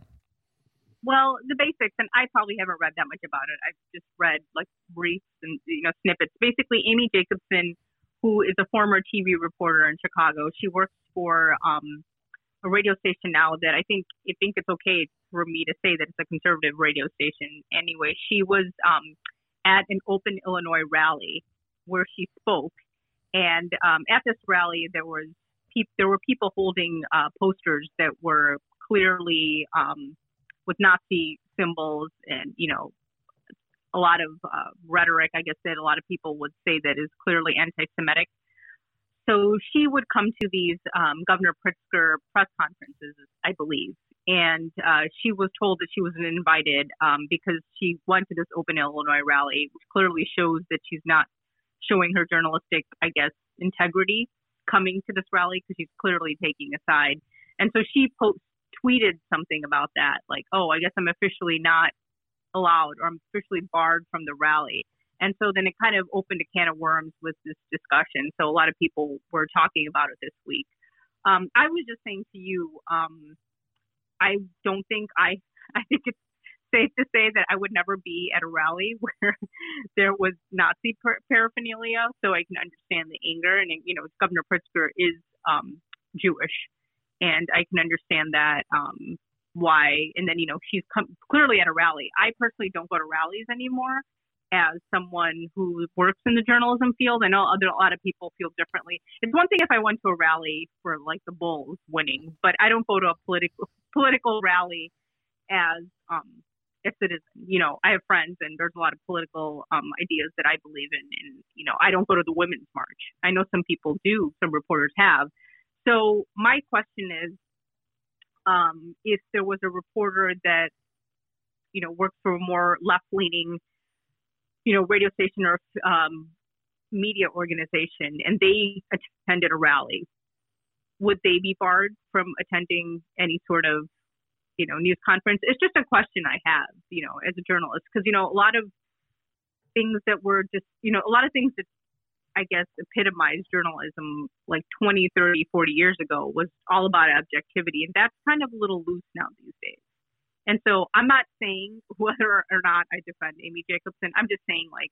Well, the basics, and I probably haven't read that much about it. I've just read like briefs and you know snippets. Basically, Amy Jacobson, who is a former TV reporter in Chicago, she works for um, a radio station now that I think I think it's okay for me to say that it's a conservative radio station. Anyway, she was um, at an Open Illinois rally where she spoke, and um, at this rally there was peop- there were people holding uh, posters that were clearly um, with Nazi symbols and you know a lot of uh, rhetoric. I guess that a lot of people would say that is clearly anti-Semitic. So she would come to these um, Governor Pritzker press conferences, I believe, and uh, she was told that she wasn't invited um, because she went to this Open Illinois rally, which clearly shows that she's not showing her journalistic, I guess, integrity coming to this rally because she's clearly taking a side. And so she post tweeted something about that, like, "Oh, I guess I'm officially not allowed, or I'm officially barred from the rally." And so then it kind of opened a can of worms with this discussion. So a lot of people were talking about it this week. Um, I was just saying to you, um, I don't think I, [laughs] I think it's safe to say that I would never be at a rally [laughs] where there was Nazi par- paraphernalia. So I can understand the anger. And, you know, Governor Pritzker is um, Jewish. And I can understand that um, why. And then, you know, she's come, clearly at a rally. I personally don't go to rallies anymore. As someone who works in the journalism field. I know other, a lot of people feel differently. It's one thing if I went to a rally for like the Bulls winning, but I don't go to a political political rally as um, a citizen. You know, I have friends and there's a lot of political um, ideas that I believe in, and you know, I don't go to the Women's March. I know some people do, some reporters have. So my question is, um, if there was a reporter that you know works for a more left-leaning, you know, radio station or um, media organization, and they attended a rally, would they be barred from attending any sort of you know news conference? It's just a question I have, you know, as a journalist, because you know a lot of things that were just you know a lot of things that I guess, epitomized journalism like 20, 30, 40 years ago was all about objectivity. And that's kind of a little loose now these days. And so I'm not saying [laughs] whether or not I defend Amy Jacobson. I'm just saying, like,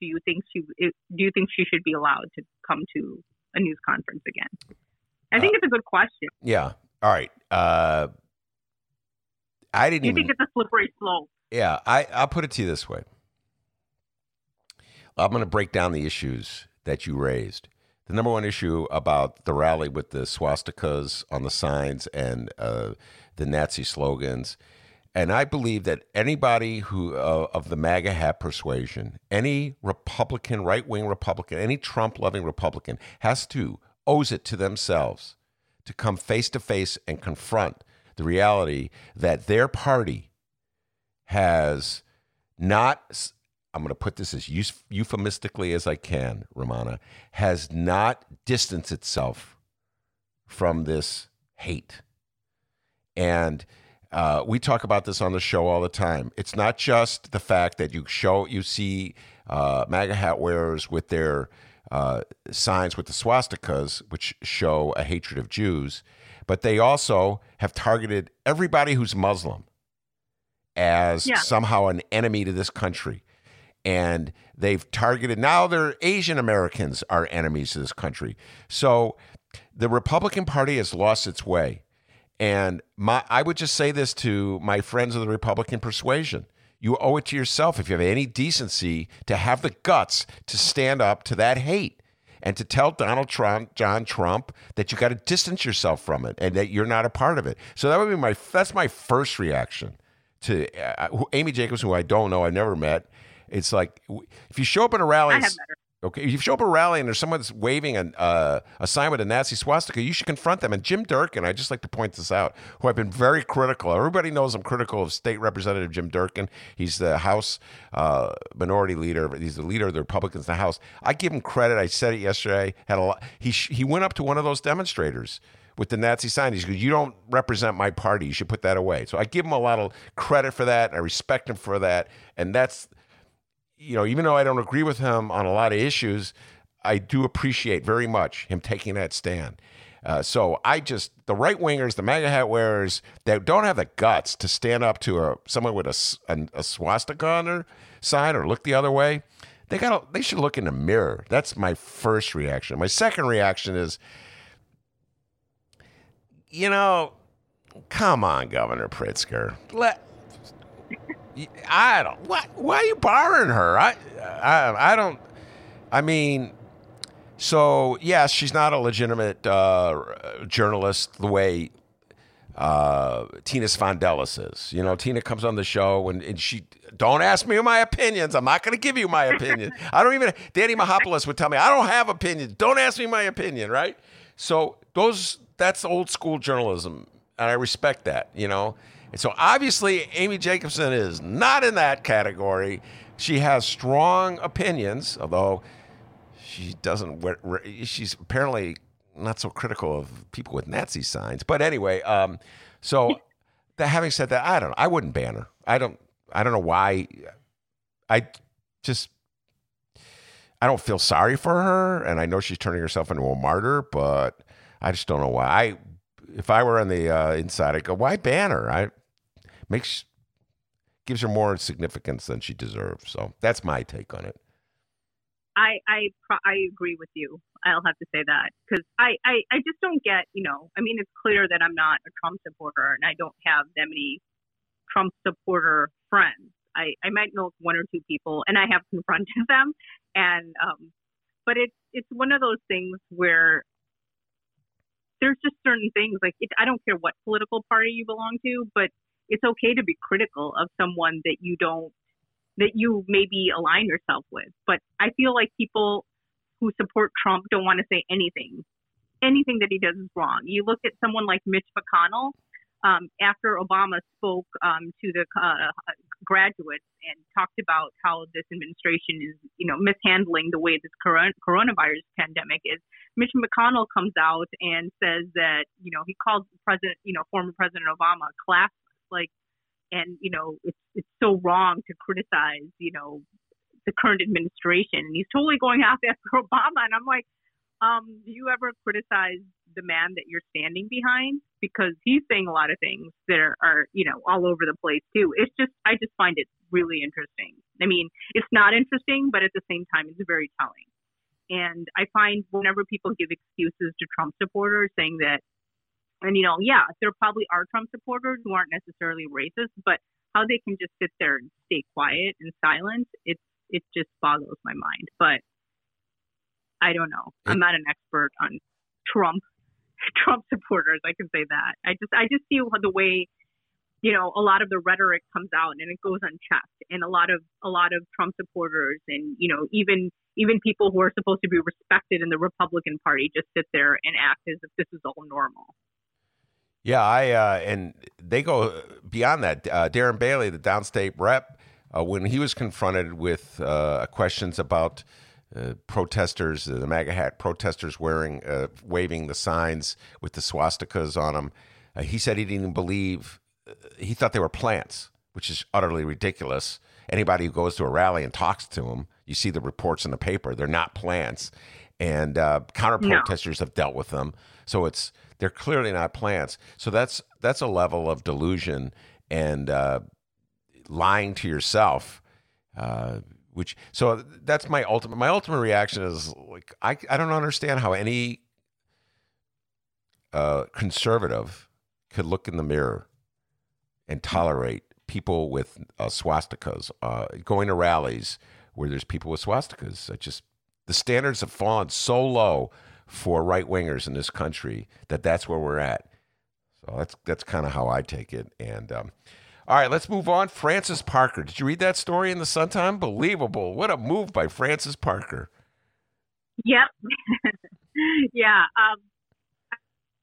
do you think she do you think she should be allowed to come to a news conference again? I think it's a good question. Yeah. All right. Uh, I didn't you even. think it's a slippery slope? Yeah, I, I'll put it to you this way. I'm going to break down the issues that you raised. The number one issue about the rally with the swastikas on the signs and uh, the Nazi slogans. And I believe that anybody who uh, of the MAGA hat persuasion, any Republican, right wing Republican, any Trump loving Republican has to, owes it to themselves to come face to face and confront the reality that their party has not I'm going to put this as euphemistically as I can, Rummana, has not distanced itself from this hate. And uh, we talk about this on the show all the time. It's not just the fact that you show, you see uh, MAGA hat wearers with their uh, signs with the swastikas, which show a hatred of Jews, but they also have targeted everybody who's Muslim as Yeah. somehow an enemy to this country. And they've targeted now they're Asian Americans are enemies to this country. So the Republican Party has lost its way. And my I would just say this to my friends of the Republican persuasion. You owe it to yourself if you have any decency to have the guts to stand up to that hate and to tell Donald Trump, John Trump, that you got to distance yourself from it and that you're not a part of it. So that would be my that's my first reaction to uh, Amy Jacobs, who I don't know, I've never met. It's like if you show up at a rally, Okay, if you show up a rally and there's someone that's waving an, uh, a sign with a Nazi swastika, you should confront them. And Jim Durkin, I just like to point this out, who I've been very critical. Everybody knows I'm critical of State Representative Jim Durkin. He's the House uh, Minority Leader. He's the leader of the Republicans in the House. I give him credit. I said it yesterday. Had a lot. He sh- he went up to one of those demonstrators with the Nazi sign. He goes, "You don't represent my party. You should put that away." So I give him a lot of credit for that. I respect him for that. And that's you know, even though I don't agree with him on a lot of issues, I do appreciate very much him taking that stand. Uh, so I just the right wingers, the MAGA hat wearers that don't have the guts to stand up to a someone with a a swastika on their sign or look the other way, they got they should look in the mirror. That's my first reaction. My second reaction is, you know, come on, Governor Pritzker, let I don't. Why, why are you barring her? I, I, I don't. I mean, so yes, she's not a legitimate uh, journalist the way uh, Tina Sfondeles is. You know, Tina comes on the show and, and she don't ask me my opinions. I'm not going to give you my opinion. [laughs] I don't even. Danny Mihalopoulos would tell me I don't have opinions. Don't ask me my opinion. Right. So those that's old school journalism, and I respect that. You know. And so obviously, Amy Jacobson is not in that category. She has strong opinions, although she doesn't. She's apparently not so critical of people with Nazi signs. But anyway, um, so [laughs] that, having said that, I don't. know. I wouldn't ban her. I don't. I don't know why. I just. I don't feel sorry for her, and I know she's turning herself into a martyr, but I just don't know why. I, if I were on the uh, inside, I'd go, why ban her? I makes gives her more significance than she deserves. So that's my take on it. I I I agree with you. I'll have to say that because I, I I just don't get you know I mean it's clear that I'm not a Trump supporter and I don't have that many Trump supporter friends. I I might know one or two people, and I have confronted [laughs] them, and um, but it's it's one of those things where there's just certain things like it, I don't care what political party you belong to, but it's okay to be critical of someone that you don't that you maybe align yourself with. But I feel like people who support Trump don't want to say anything. Anything that he does is wrong. You look at someone like Mitch McConnell um, after Obama spoke um, to the uh, graduates and talked about how this administration is, you know, mishandling the way this coron- coronavirus pandemic is. Mitch McConnell comes out and says that, you know, he calls President, you know, former President Obama class like, and you know, it's it's so wrong to criticize, you know, the current administration. And he's totally going after [laughs] Obama, and I'm like, um, do you ever criticize the man that you're standing behind? Because he's saying a lot of things that are, are, you know, all over the place too. It's just, I just find it really interesting. I mean, it's not interesting, but at the same time, it's very telling. And I find whenever people give excuses to Trump supporters saying that, and you know, yeah, there probably are Trump supporters who aren't necessarily racist, but how they can just sit there and stay quiet and silent, it's, it just boggles my mind. But I don't know. I'm not an expert on Trump [laughs] Trump supporters. I can say that. I just I just see the way you know a lot of the rhetoric comes out and it goes unchecked, and a lot of a lot of Trump supporters and you know even even people who are supposed to be respected in the Republican Party just sit there and act as if this is all normal. Yeah, I uh, and they go beyond that. Uh, Darren Bailey, the downstate rep, uh, when he was confronted with uh, questions about uh, protesters, the MAGA hat protesters wearing, uh, waving the signs with the swastikas on them, he said he didn't even believe. he thought they were plants, which is utterly ridiculous. Anybody who goes to a rally and talks to them, you see the reports in the paper. They're not plants, and counter protesters have dealt with them. So it's they're clearly not plants. So that's that's a level of delusion and uh, lying to yourself. Uh, which so that's my ultimate my ultimate reaction is like I I don't understand how any uh, conservative could look in the mirror and tolerate people with uh, swastikas uh, going to rallies where there's people with swastikas. I just the standards have fallen so low for right wingers in this country that that's where we're at. So that's that's kind of how I take it. And um, all right, let's move on. Francis Parker. Did you read that story in the Sun Time? Unbelievable! What a move by Francis Parker. Yep. [laughs] yeah. Um,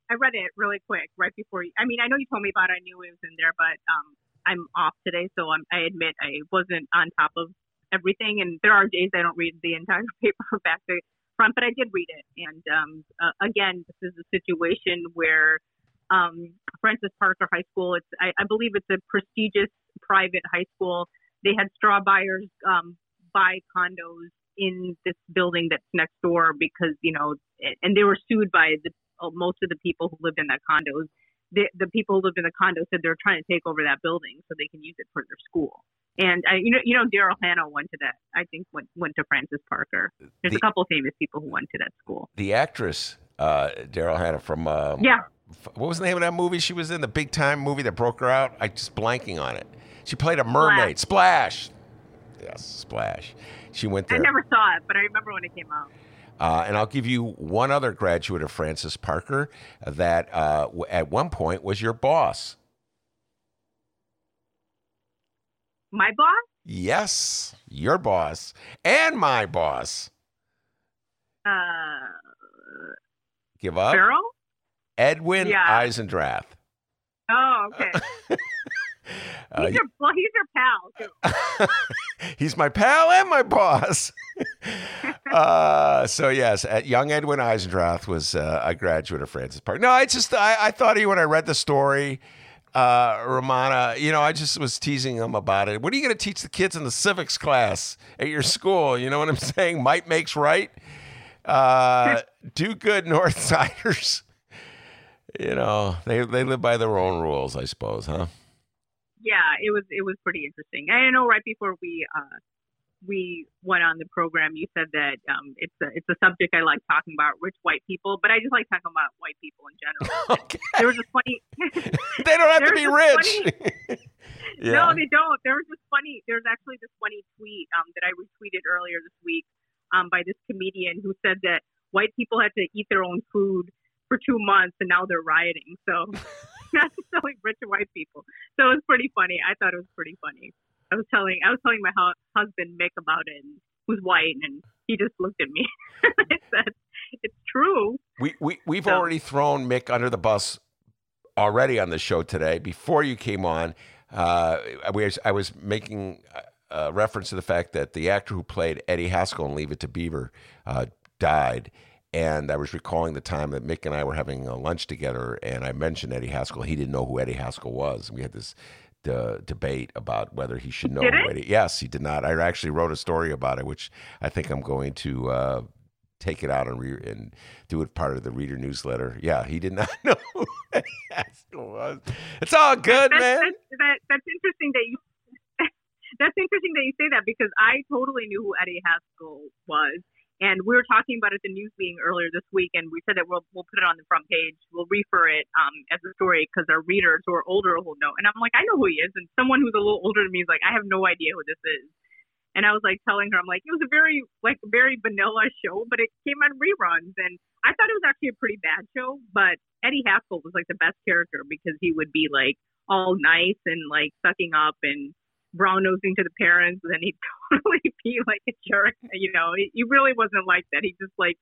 I read it really quick right before. You, I mean, I know you told me about. it. I knew it was in there, but um, I'm off today, so I'm, I admit I wasn't on top of everything. And there are days I don't read the entire [laughs] paper back to front, but I did read it. And um, uh, again, this is a situation where um, Francis Parker High School. It's I, I believe it's a prestigious private high school. They had straw buyers um, buy condos in this building that's next door because you know, and they were sued by the uh, most of the people who lived in that condos. The, the people who lived in the condo said they're trying to take over that building so they can use it for their school. And I, you know, you know, Daryl Hannah went to that. I think went went to Francis Parker. There's The- a couple famous people who went to that school. The actress uh, Daryl Hannah from um, Yeah. What was the name of that movie she was in? The big time movie that broke her out. I just blanking on it. She played a mermaid. Splash. Yes, Splash. She went there. I never saw it, but I remember when it came out. Uh, and I'll give you one other graduate of Francis Parker that uh, w- at one point was your boss. My boss? Yes, your boss and my boss. Uh, Give up. Farrell? Edwin Yeah. Eisendrath. Oh, okay. [laughs] Uh, he's your well, he's your pal. [laughs] He's my pal and my boss. [laughs] uh, so yes, at young Edwin Eisendrath was uh, a graduate of Francis Park. No, I just I, I thought he when I read the story, uh, Rummana. You know, I just was teasing him about it. What are you going to teach the kids in the civics class at your school? You know what I'm [laughs] saying? Might makes right. Uh, [laughs] do good, Northsiders. You know, they they live by their own rules, I suppose, huh? yeah, it was it was pretty interesting. I know right before we uh we went on the program, you said that um it's a it's a subject I like talking about rich white people, but I just like talking about white people in general. [laughs] There was a funny. [laughs] They don't have to be rich. funny- [laughs] No, they don't. There was this funny. There's actually this funny tweet um, that I retweeted earlier this week um, by this comedian who said that white people had to eat their own food for two months and now they're rioting. So that's telling rich white people. So it was pretty funny. I thought it was pretty funny. I was telling I was telling my hu- husband Mick about it, and who's white, and he just looked at me. [laughs] I said, "It's true." We we we've already thrown Mick under the bus already on the show today. Before you came on, uh, I was I was making uh, reference to the fact that the actor who played Eddie Haskell in Leave It to Beaver uh, died. And I was recalling the time that Mick and I were having a lunch together, and I mentioned Eddie Haskell. He didn't know who Eddie Haskell was. We had this uh, debate about whether he should know Did it? Yes, he did not. I actually wrote a story about it, which I think I'm going to uh, take it out and, re- and do it part of the reader newsletter. Yeah, he did not [laughs] know who Eddie was. It's all good, that's, man. That's, that, that's interesting that you. [laughs] that's interesting that you say that because I totally knew who Eddie Haskell was, and we were talking about it at the news meeting earlier this week, and we said that we'll we'll put it on the front page. We'll refer it um, as a story because our readers who are older will know. And I'm like, I know who he is, and someone who's a little older than me is like, I have no idea who this is. And I was like telling her, I'm like, it was a very like very vanilla show, but it came on reruns, and I thought it was actually a pretty bad show. But Eddie Haskell was like the best character because he would be like all nice and like sucking up and brown nosing to the parents, and then he'd [laughs] totally be like a jerk. You know, he, he really wasn't like that. He just like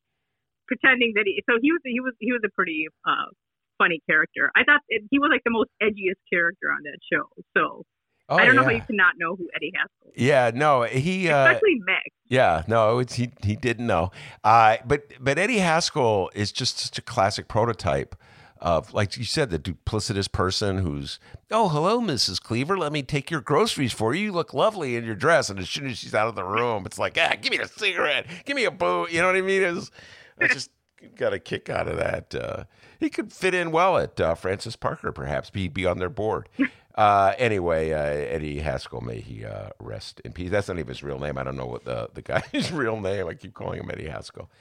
pretending that he. So he was he was he was a pretty uh funny character. I thought it, he was like the most edgiest character on that show. So. Oh, I don't know how you cannot know who Eddie Haskell is, Yeah, no, he. Uh, especially Mick. Yeah, no, it's, he he didn't know. Uh, but but Eddie Haskell is just such a classic prototype of, like you said, the duplicitous person who's, oh, hello, Mrs. Cleaver, let me take your groceries for you. You look lovely in your dress. And as soon as she's out of the room, it's like, ah, give me a cigarette, give me a boo. You know what I mean? It's, I just got a kick out of that. Uh, he could fit in well at uh, Francis Parker, perhaps. He'd be on their board. [laughs] Uh, anyway, uh, Eddie Haskell, may he uh, rest in peace. That's not even his real name. I don't know what the, the guy's [laughs] real name. I keep calling him Eddie Haskell.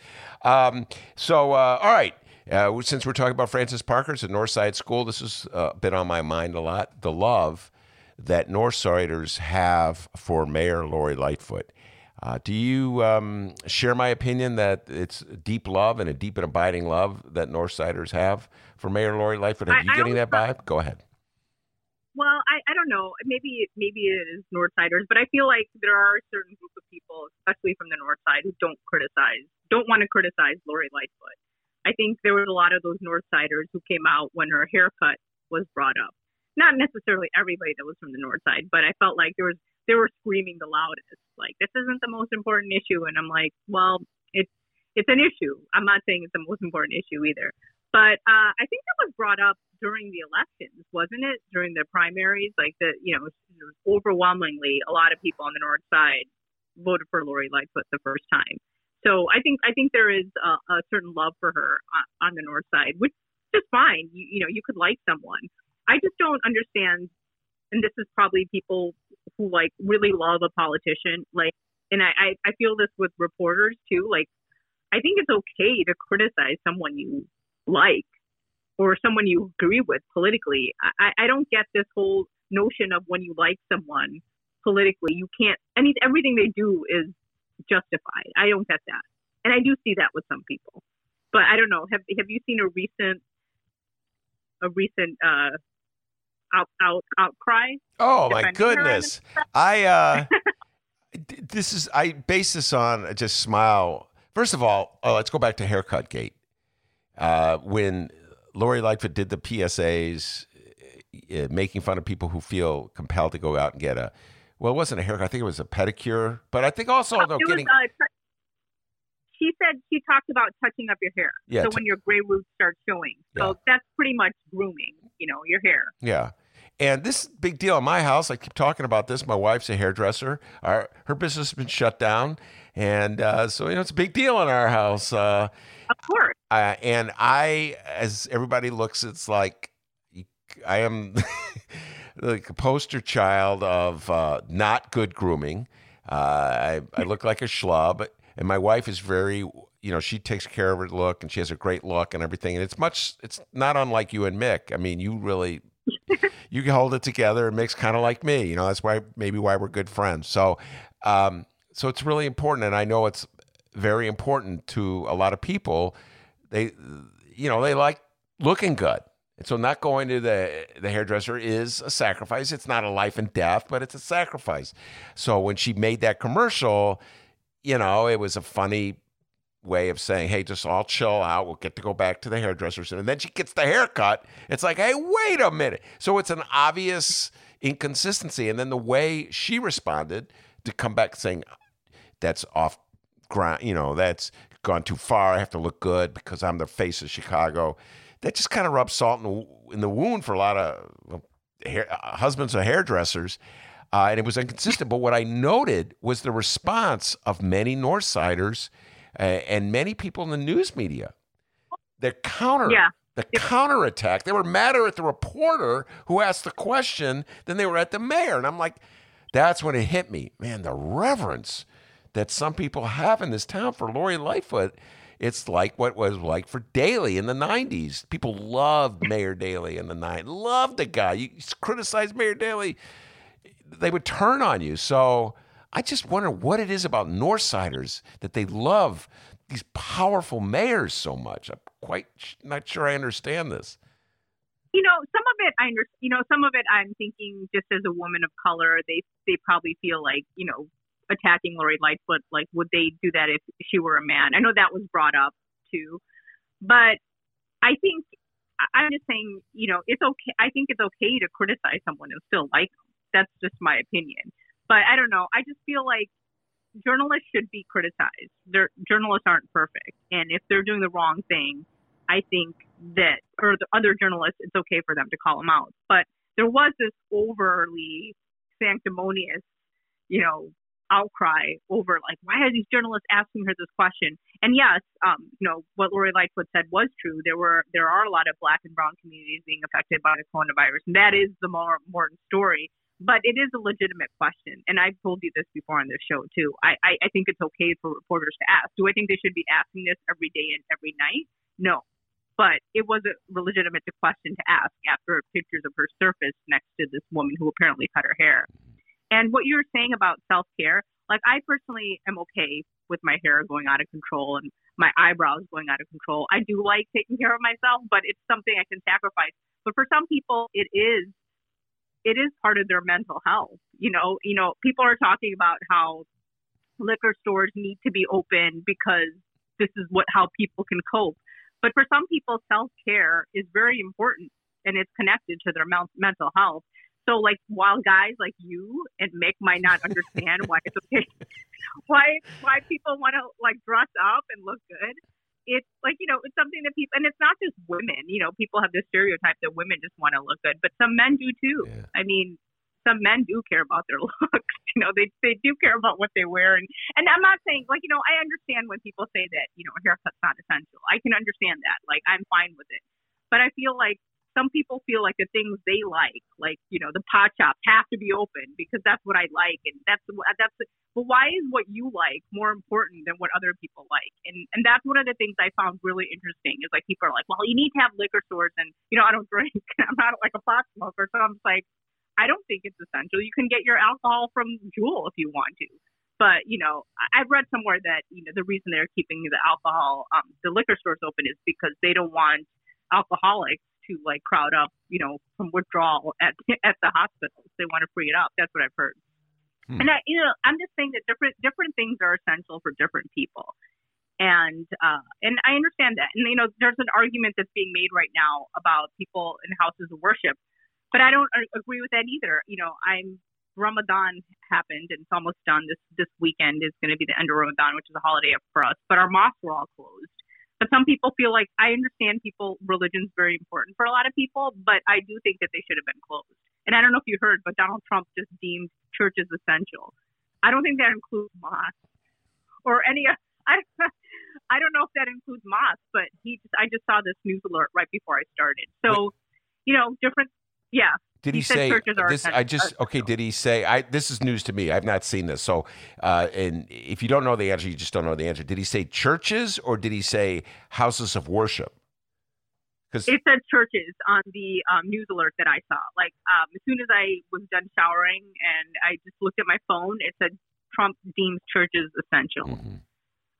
Um, so, uh, all right. Uh, since we're talking about Francis Parker, it's at Northside School. This has uh, been on my mind a lot. The love that Northsiders have for Mayor Lori Lightfoot. Uh, do you um, share my opinion that it's deep love and a deep and abiding love that Northsiders have for Mayor Lori Lightfoot? Are I- you I getting that vibe? Go ahead. Well, I, I don't know. Maybe maybe it is Northsiders, but I feel like there are a certain group of people, especially from the North Side, who don't criticize, don't want to criticize Lori Lightfoot. I think there was a lot of those Northsiders who came out when her haircut was brought up. Not necessarily everybody that was from the North Side, but I felt like there was they were screaming the loudest, like this isn't the most important issue, and I'm like, well, it's it's an issue. I'm not saying it's the most important issue either, but uh, I think that was brought up during the elections, wasn't it? During the primaries, like the you know, overwhelmingly a lot of people on the North Side voted for Lori Lightfoot the first time. So I think I think there is a, a certain love for her on, on the North Side, which is fine. You, you know, you could like someone. I just don't understand, and this is probably people who like really love a politician, like, and I I, I feel this with reporters too. Like, I think it's okay to criticize someone you like or someone you agree with politically. I, I don't get this whole notion of when you like someone politically, you can't. Any everything they do is justified. I don't get that, and I do see that with some people. But I don't know. Have Have you seen a recent a recent uh, out out outcry? Oh my defending her on goodness! I uh, [laughs] this is I base this on just smile. First of all, oh, let's go back to haircut gate. Uh, when Lori Lightfoot did the PSAs, uh, making fun of people who feel compelled to go out and get a well, it wasn't a haircut. I think it was a pedicure. But I think also though It was, getting uh, she said she talked about touching up your hair. Yeah, so t- when your gray roots start showing. So that's pretty much grooming, you know, your hair. Yeah. And this big deal in my house. I keep talking about this. My wife's a hairdresser. Our her business has been shut down, and uh, so you know it's a big deal in our house. Uh, of course. Uh, and I, as everybody looks, it's like I am [laughs] like a poster child of uh, not good grooming. Uh, I I look like a schlub, and my wife is very you know she takes care of her look and she has a great look and everything and it's much it's not unlike you and Mick. I mean, you really you hold it together and mix kind of like me. You know, that's why maybe why we're good friends. So, um, so it's really important, and I know it's very important to a lot of people. They, you know, they like looking good. And so not going to the the hairdresser is a sacrifice. It's not a life and death, but it's a sacrifice. So when she made that commercial, you know, it was a funny way of saying, "Hey, just all chill out. We'll get to go back to the hairdressers." And then she gets the haircut. It's like, "Hey, wait a minute." So it's an obvious inconsistency. And then the way she responded to come back saying, "That's off ground. You know, that's gone too far. I have to look good because I'm the face of Chicago." That just kind of rubs salt in the, in the wound for a lot of hair, uh, husbands of hairdressers. Uh, and it was inconsistent. But what I noted was the response of many Northsiders uh, and many people in the news media. The counter, Yeah. the counterattack. They were madder at the reporter who asked the question than they were at the mayor. And I'm like, that's when it hit me, man. The reverence that some people have in this town for Lori Lightfoot. It's like what was like for Daley in the '90s. People loved Mayor Daley in the '90s. Loved the guy. You criticize Mayor Daley, they would turn on you. So I just wonder what it is about Northsiders that they love these powerful mayors so much. I'm quite not sure I understand this. you know, some of it I under, you know, some of it I'm thinking just as a woman of color, they they probably feel like, you know, attacking Lori Lightfoot, like would they do that if she were a man? I know that was brought up too, but I think I'm just saying, you know, it's okay. I think it's okay to criticize someone and still like them. That's just my opinion. But I don't know. I just feel like journalists should be criticized. They're, journalists aren't perfect, and if they're doing the wrong thing, I think that, or the other journalists, it's okay for them to call them out. But there was this overly sanctimonious, you know, outcry over like, why are these journalists asking her this question? And yes, um, you know, what Lori Lightfoot said was true. There were, there are a lot of black and brown communities being affected by the coronavirus, and that is the more important story. But it is a legitimate question, and I've told you this before on this show too. I, I, I think it's okay for reporters to ask. Do I think they should be asking this every day and every night? No, but it was a legitimate question to ask after pictures of her surfaced next to this woman who apparently cut her hair. And what you were saying about self care, like I personally am okay with my hair going out of control and my eyebrows going out of control. I do like taking care of myself, but it's something I can sacrifice. But for some people, it is it is part of their mental health. You know, you know, people are talking about how liquor stores need to be open because this is what how people can cope. But for some people, self care is very important and it's connected to their mental health. So, like, while guys like you and Mick might not understand why it's okay, [laughs] why why people want to like dress up and look good, it's like you know it's something that people and it's not just women. You know, people have this stereotype that women just want to look good, but some men do too. yeah. I mean, some men do care about their [laughs] looks. You know, they they do care about what they wear, and and I'm not saying like you know I understand when people say that you know a haircut's not essential. I can understand that. Like I'm fine with it, but I feel like some people feel like the things they like, like you know the pot shops, have to be open because that's what I like, and that's that's. But why is what you like more important than what other people like? And and that's one of the things I found really interesting is like people are like, well, you need to have liquor stores, and you know I don't [laughs] drink, I'm not like a pot smoker, so I'm just like, I don't think it's essential. You can get your alcohol from Jewel if you want to. But you know, I've read somewhere that you know the reason they're keeping the alcohol, um, the liquor stores open is because they don't want alcoholics to like crowd up, you know, from withdrawal at at the hospitals. They want to free it up. That's what I've heard. And I, you know, I'm just saying that different different things are essential for different people. And uh, and I understand that. And you know, there's an argument that's being made right now about people in houses of worship, but I don't agree with that either. You know, I'm Ramadan happened and it's almost done. This this weekend is going to be the end of Ramadan, which is a holiday for us. But our mosques were all closed. But some people feel like I understand people religion's very important for a lot of people, but I do think that they should have been closed. And I don't know if you heard, but Donald Trump just deemed churches essential. I don't think that includes mosques or any. [laughs] I I don't know if that includes mosques, but he just I just saw this news alert right before I started. So, you know, different. Yeah. Did he, said say this? I just okay. Did he say? I this is news to me. I've not seen this. So, uh, and if you don't know the answer, you just don't know the answer. Did he say churches or did he say houses of worship? Because it said churches on the um, news alert that I saw. Like um, as soon as I was done showering and I just looked at my phone, it said Trump deems churches essential. Mm-hmm.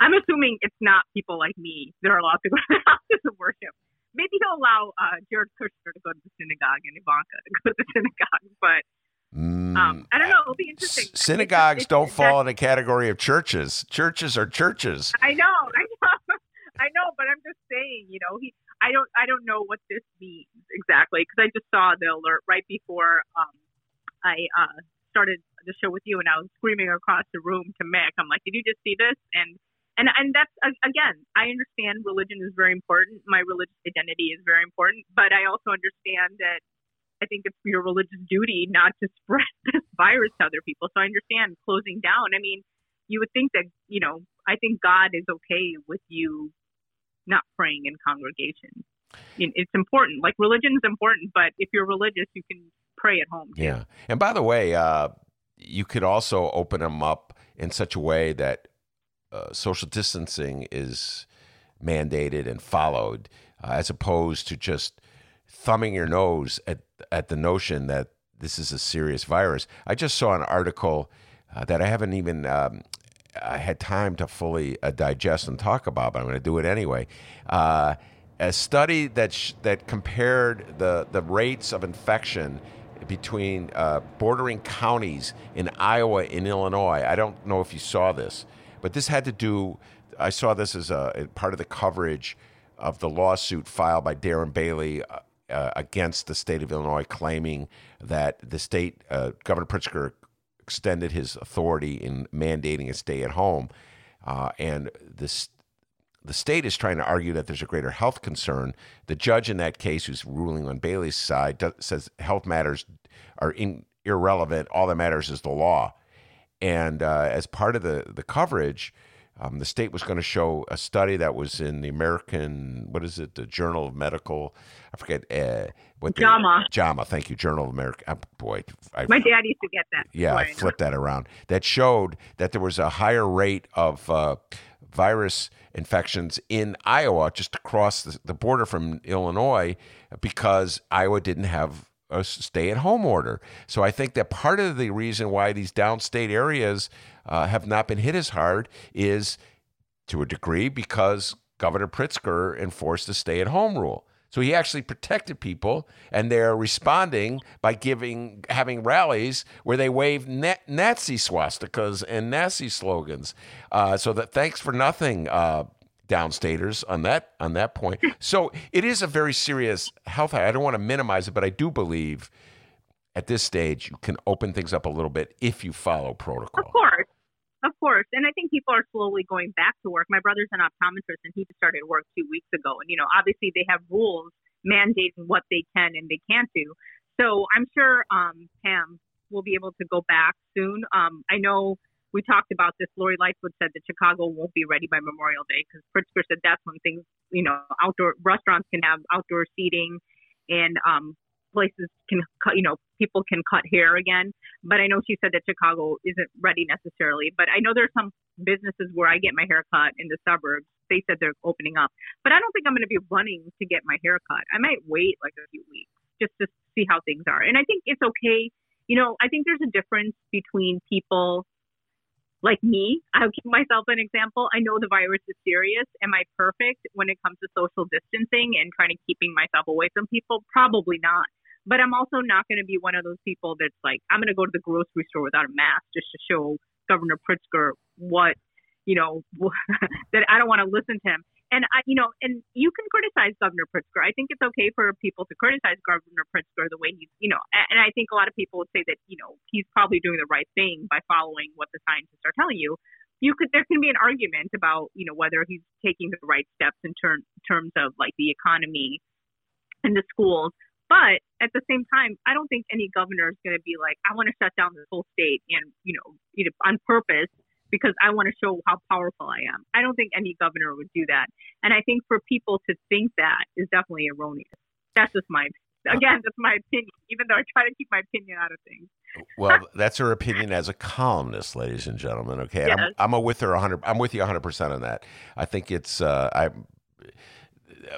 I'm assuming it's not people like me that are allowed to go to [laughs] houses of worship. Maybe he'll allow uh, Jared Kushner to go to the synagogue and Ivanka to go to the synagogue, but um, I don't know. It'll be interesting. Mm, Synagogues It's- don't it's- fall in the category of churches. Churches are churches. I know, [laughs] I know, I know, but I'm just saying, you know, he, I don't, I don't know what this means exactly because I just saw the alert right before um, I uh, started the show with you, and I was screaming across the room to Mick. I'm like, "Did you just see this?" And and and that's again, I understand religion is very important. My religious identity is very important, but I also understand that I think it's your religious duty not to spread [laughs] this virus to other people. So I understand closing down. I mean, you would think that, you know, I think God is okay with you not praying in congregation. It's important. Like religion is important, but if you're religious, you can pray at home. too. Yeah. And by the way, uh, you could also open them up in such a way that uh, social distancing is mandated and followed, uh, as opposed to just thumbing your nose at at the notion that this is a serious virus. I just saw an article uh, that I haven't even um, I had time to fully uh, digest and talk about, but I'm going to do it anyway. Uh, a study that sh- that compared the the rates of infection between uh, bordering counties in Iowa and Illinois. I don't know if you saw this, but this had to do. I saw this as a part of the coverage of the lawsuit filed by Darren Bailey uh, uh, against the state of Illinois, claiming that the state uh, Governor Pritzker extended his authority in mandating a stay at home, uh, and this the state is trying to argue that there's a greater health concern. The judge in that case, who's ruling on Bailey's side, does, says health matters are in, irrelevant. All that matters is the law. And uh, as part of the the coverage, um, the state was going to show a study that was in the American what is it, the Journal of Medical, I forget uh, what the- JAMA. JAMA, thank you, Journal of America. uh, boy, I, My dad used to get that. yeah, I flipped that around. That showed that there was a higher rate of uh, virus infections in Iowa, just across the, the border from Illinois, because Iowa didn't have a stay-at-home order. So I think that part of the reason why these downstate areas uh, have not been hit as hard is, to a degree, because Governor Pritzker enforced the stay-at-home rule. So he actually protected people, and they're responding by giving having rallies where they wave na- Nazi swastikas and Nazi slogans. Uh, so that thanks for nothing, uh, downstaters on that on that point. So it is a very serious health. I don't want to minimize it, but I do believe at this stage you can open things up a little bit if you follow protocol. Of course. Of course. And I think people are slowly going back to work. My brother's an optometrist and he just started work two weeks ago. And, you know, obviously they have rules mandating what they can and they can't do. So I'm sure um, Pam will be able to go back soon. Um, I know we talked about this. Lori Lightfoot said that Chicago won't be ready by Memorial Day because Pritzker said that's when things, you know, outdoor restaurants can have outdoor seating and um, places can cut, you know, people can cut hair again. But I know she said that Chicago isn't ready necessarily. But I know there's some businesses where I get my hair cut in the suburbs. They said they're opening up. But I don't think I'm going to be running to get my hair cut. I might wait like a few weeks just to see how things are. And I think it's okay. You know, I think there's a difference between people like me. I'll give myself an example. I know the virus is serious. Am I perfect when it comes to social distancing and trying to keeping myself away from people? Probably not. But I'm also not going to be one of those people that's like, I'm going to go to the grocery store without a mask just to show Governor Pritzker what, you know, [laughs] that I don't want to listen to him. And I, you know, and you can criticize Governor Pritzker. I think it's okay for people to criticize Governor Pritzker the way he's, you know, and I think a lot of people would say that, you know, he's probably doing the right thing by following what the scientists are telling you. You could, there can be an argument about, you know, whether he's taking the right steps in term, terms of like the economy and the schools. But at the same time, I don't think any governor is going to be like, I want to shut down this whole state and, you know, on purpose because I want to show how powerful I am. I don't think any governor would do that. And I think for people to think that is definitely erroneous. That's just my, again, that's my opinion, even though I try to keep my opinion out of things. Well, that's her opinion as a columnist, ladies and gentlemen. Okay, I'm, I'm a with her 100. I'm with you 100 percent on that. I think it's uh, I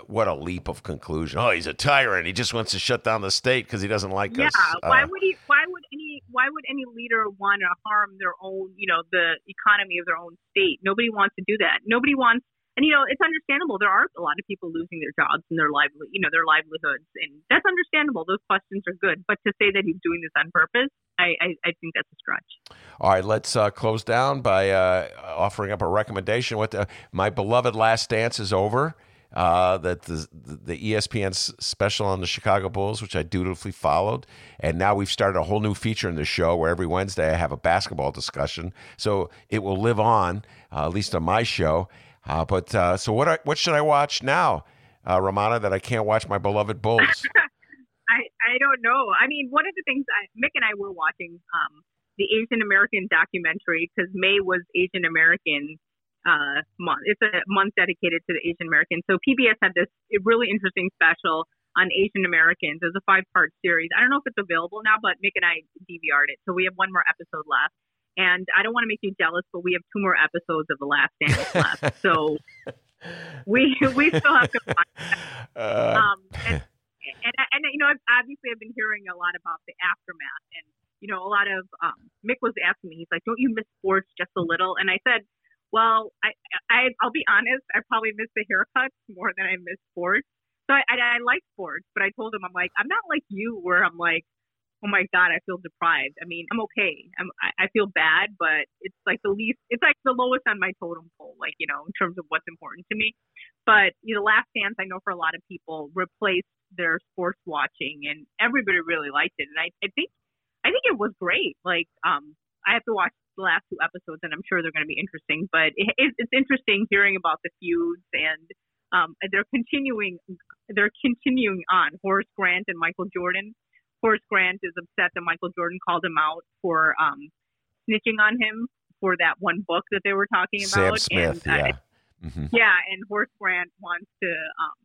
what a leap of conclusion. Oh, he's a tyrant. He just wants to shut down the state because he doesn't like yeah. us. Yeah. Why Uh, would he? Why Why would any leader want to harm their own? You know, the economy of their own state. Nobody wants to do that. Nobody wants. And you know, it's understandable. There are a lot of people losing their jobs and their lively, you know, their livelihoods, and that's understandable. Those questions are good. But to say that he's doing this on purpose, I, I, I think that's a stretch. All right, let's uh, close down by uh, offering up a recommendation. What the, my beloved Last Dance is over. Uh, that the, the ESPN special on the Chicago Bulls, which I dutifully followed, and now we've started a whole new feature in the show where every Wednesday I have a basketball discussion. So it will live on, uh, at least on my show. Uh, but uh, so what? What should I watch now, uh, Rummana? That I can't watch my beloved Bulls. [laughs] I, I don't know. I mean, one of the things I, Mick and I were watching um, the Asian American documentary because May was Asian American uh, month. It's a month dedicated to the Asian Americans. So PBS had this really interesting special on Asian Americans. It was a five part series. I don't know if it's available now, but Mick and I DVR'd it. So we have one more episode left. And I don't want to make you jealous, but we have two more episodes of The Last Dance [laughs] left. So we we still have to watch that. [laughs] Uh, Um, and, and, and you know, I've, obviously, I've been hearing a lot about the aftermath, and you know, a lot of um, Mick was asking me, he's like, "Don't you miss sports just a little?" And I said, "Well, I, I I'll be honest, I probably miss the haircuts more than I miss sports. So I, I, I like sports, but I told him, I'm like, I'm not like you, where I'm like." Oh my God, I feel deprived. I mean, I'm okay. I'm, I, I feel bad, but it's like the least, it's like the lowest on my totem pole, like, you know, in terms of what's important to me. But you know, Last Dance, I know for a lot of people replaced their sports watching, and everybody really liked it. And I, I think, I think it was great. Like, um, I have to watch the last two episodes, and I'm sure they're going to be interesting. But it, it, it's interesting hearing about the feuds, and um, they're continuing, they're continuing on. Horace Grant and Michael Jordan. Horace Grant is upset that Michael Jordan called him out for um, snitching on him for that one book that they were talking about. Sam. Smith, and, uh, yeah. Mhm. yeah, and Horace Grant wants to um,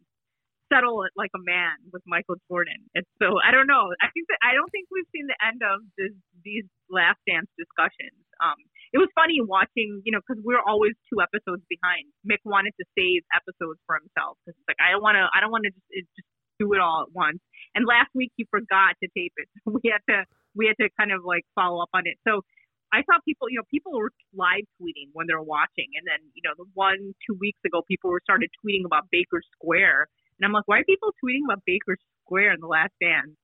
settle it like a man with Michael Jordan. And so I don't know. I think that I don't think we've seen the end of this, these last dance discussions. Um, it was funny watching, you know, because we're always two episodes behind. Mick wanted to save episodes for himself because like I don't want to. I don't want to just just do it all at once. And last week he forgot to tape it. So [laughs] we had to we had to kind of like follow up on it. So I saw people, you know, people were live tweeting when they're watching, and then you know, the one two weeks ago, people were started tweeting about Baker Square, and I'm like, why are people tweeting about Baker Square in the Last Dance?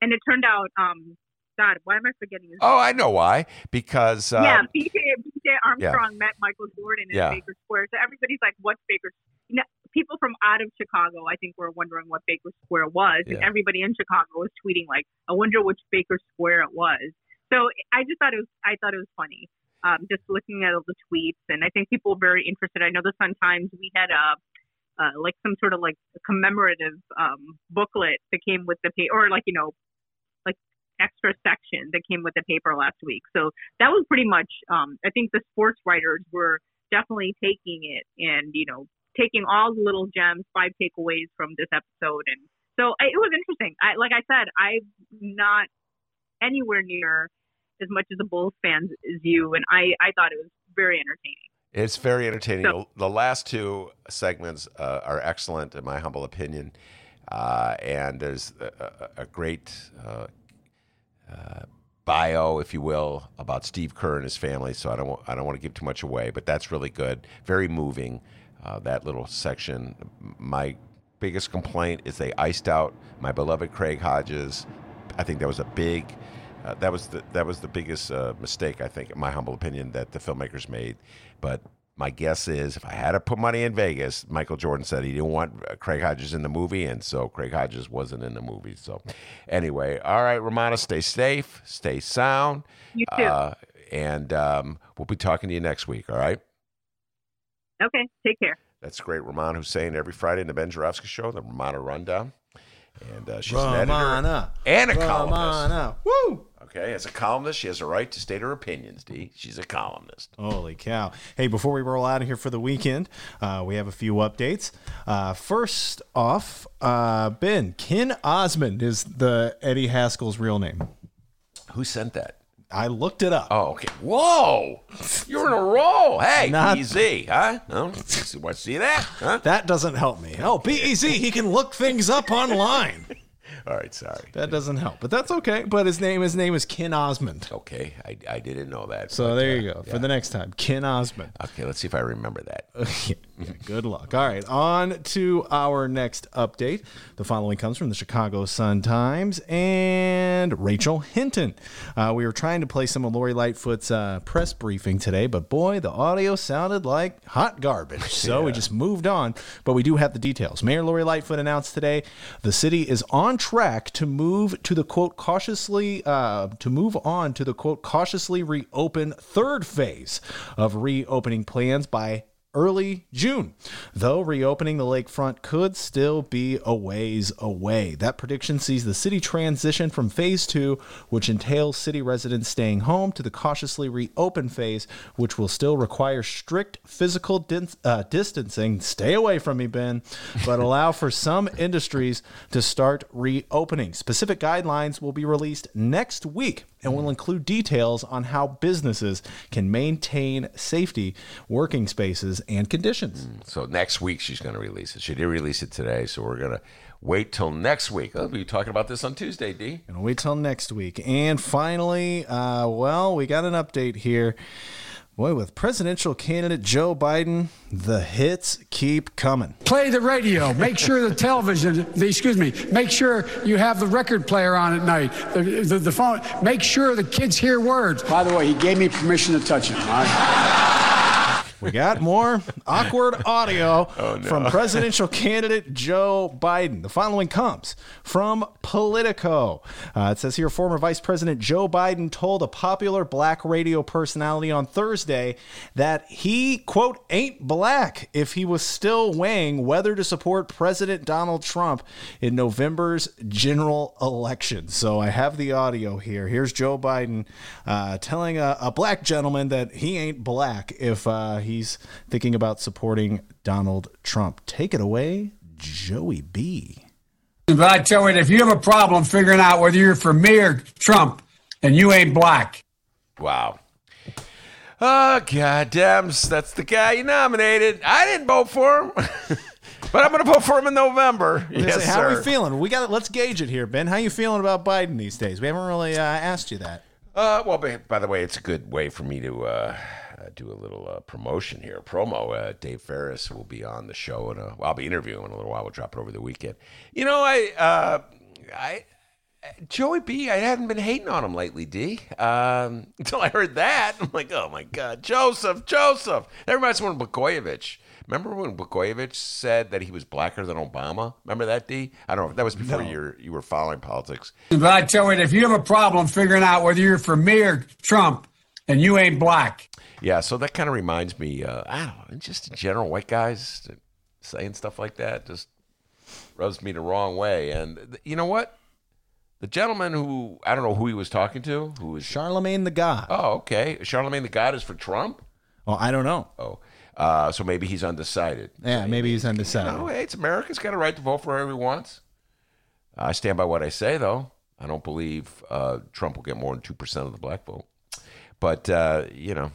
And it turned out, um, God, why am I forgetting his name? Oh, I know why. Because uh, yeah, BJ, BJ Armstrong met Michael Jordan in Yeah. Baker Square. So everybody's like, "What's Baker?" You know, people from out of Chicago, I think, were wondering what Baker Square was, and everybody in Chicago was tweeting like, "I wonder which Baker Square it was." So I just thought it was, I thought it was funny, um, just looking at all the tweets, and I think people were very interested. I know the Sun Times, we had a. Uh, like some sort of like commemorative um, booklet that came with the pay, or like you know, extra section that came with the paper last week. So that was pretty much. Um, I think the sports writers were definitely taking it and you know taking all the little gems, five takeaways from this episode, and so I, it was interesting. I like I said, I'm not anywhere near as much as a Bulls fan as you, and I I thought it was very entertaining. It's very entertaining. So- the last two segments uh, are excellent, in my humble opinion. Uh, and there's a, a, a great uh, bio, if you will, about Steve Kerr and his family. So I don't wa- I don't want to give too much away, but that's really good. Very moving. Uh, that little section. My biggest complaint is they iced out my beloved Craig Hodges. I think that was a big. Uh, that was the that was the biggest uh, mistake I think, in my humble opinion, that the filmmakers made. But my guess is, if I had to put money in Vegas, Michael Jordan said he didn't want uh, Craig Hodges in the movie, and so Craig Hodges wasn't in the movie. So, anyway, all right, Rummana, stay safe, stay sound, You too. Uh, and um, we'll be talking to you next week. All right. Okay, take care. That's great. Rummana Hussain every Friday in the Ben Joravsky Show, the Rummana Rundown. And uh, she's an editor Rummana. and a columnist. Rummana. Woo! Okay, as a columnist, she has a right to state her opinions, D. She's a columnist. Holy cow. Hey, before we roll out of here for the weekend, uh, we have a few updates. Uh, first off, uh, Ben, Ken Osmond is the Eddie Haskell's real name. Who sent that? I looked it up. Oh, okay. Whoa, you're in a roll. Hey, Not- easy, huh? See- what? See that? Huh? That doesn't help me. Oh, BEZ, he can look things up online. [laughs] All right, sorry. That doesn't help, but that's okay. But his name, his name is Ken Osmond. Okay, I, I didn't know that. So but, there uh, you go. For the next time, Ken Osmond. Okay, let's see if I remember that. Yeah, [laughs] yeah, good luck. All right, on to our next update. The following comes from the Chicago Sun Times and Rachel Hinton. Uh, we were trying to play some of Lori Lightfoot's uh, press briefing today, but boy, the audio sounded like hot garbage. [laughs] So we just moved on, but we do have the details. Mayor Lori Lightfoot announced today the city is on track to move to the quote cautiously uh, to move on to the quote cautiously reopen third phase of reopening plans by early June. Though reopening the lakefront could still be a ways away. That prediction sees the city transition from phase two, which entails city residents staying home, to the cautiously reopen phase, which will still require strict physical din- uh, distancing. Stay away from me, Ben, but [laughs] allow for some industries to start reopening. Specific guidelines will be released next week and will include details on how businesses can maintain safety, working spaces, and conditions. So next week she's going to release it. She did release it today, so we're going to wait till next week. I'll be talking about this on Tuesday, D. And wait till next week. And finally, uh, well, we got an update here. Boy, with presidential candidate Joe Biden, the hits keep coming. Play the radio. Make sure the television, the, excuse me, make sure you have the record player on at night. The, the, the phone, make sure the kids hear words. By the way, he gave me permission to touch him. We got more awkward audio [laughs] Oh, no. from presidential candidate Joe Biden. The following comes from Politico. Uh, it says here former Vice President Joe Biden told a popular black radio personality on Thursday that he, quote, ain't black if he was still weighing whether to support President Donald Trump in November's general election. So I have the audio here. Here's Joe Biden uh, telling a, a black gentleman that he ain't black if uh, he's thinking about supporting Donald Trump. Take it away, Joey B. But I tell you, if you have a problem figuring out whether you're for me or Trump, and you ain't black. Wow. Oh, goddamn. That's the guy you nominated. I didn't vote for him, [laughs] but I'm going to vote for him in November. I was gonna Yes, say, how are we feeling? We got let's gauge it here, Ben. How are you feeling about Biden these days? We haven't really uh, asked you that. Uh, well, by, by the way, it's a good way for me to uh, uh, do a little uh, promotion here, promo. Uh, Dave Faris will be on the show, and well, I'll be interviewing him in a little while. We'll drop it over the weekend. You know, I, uh, I, Joey B, I hadn't been hating on him lately, D. Um, [laughs] until I heard that, I'm like, oh my god, Joseph, Joseph. That reminds me of Blagojevich. Remember when Blagojevich said that he was blacker than Obama? Remember that, D? I don't know. That was before No. you you were following politics. But I tell you, if you have a problem figuring out whether you're for me or Trump, and you ain't black. Yeah, so that kind of reminds me. Uh, I don't know, just in general, white guys saying stuff like that just rubs me the wrong way. And th- you know what? The gentleman who I don't know who he was talking to, who was Charlamagne tha God. Oh, okay. Charlamagne tha God is for Trump. Well, I don't know. Oh, uh, so maybe he's undecided. Yeah, maybe he's undecided. No, hey, it's America's got a right to vote for whoever he wants. I stand by what I say, though. I don't believe uh, Trump will get more than two percent of the black vote. But uh, you know,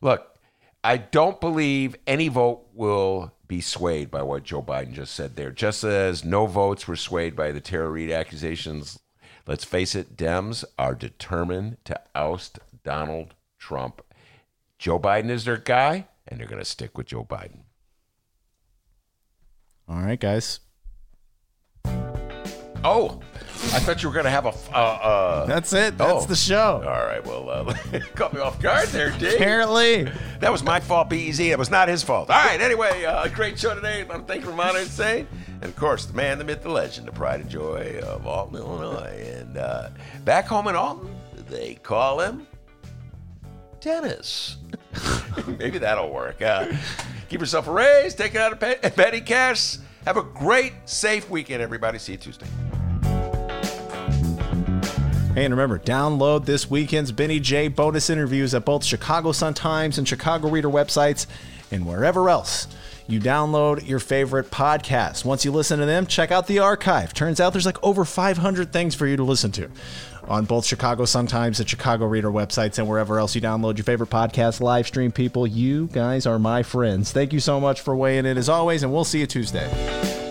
look, I don't believe any vote will be swayed by what Joe Biden just said there. Just as no votes were swayed by the Tara Reade accusations. Let's face it, Dems are determined to oust Donald Trump. Joe Biden is their guy, and they're going to stick with Joe Biden. All right, guys. Oh, I thought you were going to have a. Uh, uh, That's it. That's oh. the show. All right. Well, uh, [laughs] caught me off guard there, Dave. Apparently. That was my fault, BEZ. It was not his fault. All right. Anyway, uh, great show today. I'm to thank Rummana Hussain. And of course, the man, the myth, the legend, the pride and joy of Alton, Illinois. And uh, back home in Alton, they call him Dennis. [laughs] Maybe that'll work. Uh, keep yourself a raise. Take it out of pe- petty cash. Have a great, safe weekend, everybody. See you Tuesday. Hey, and remember, download this weekend's Benny J bonus interviews at both Chicago Sun-Times and Chicago Reader websites and wherever else you download your favorite podcasts. Once you listen to them, check out the archive. Turns out there's like over 500 things for you to listen to. on both Chicago Sun-Times and Chicago Reader websites and wherever else you download your favorite podcast live stream people. You guys are my friends. Thank you so much for weighing in as always, and we'll see you Tuesday.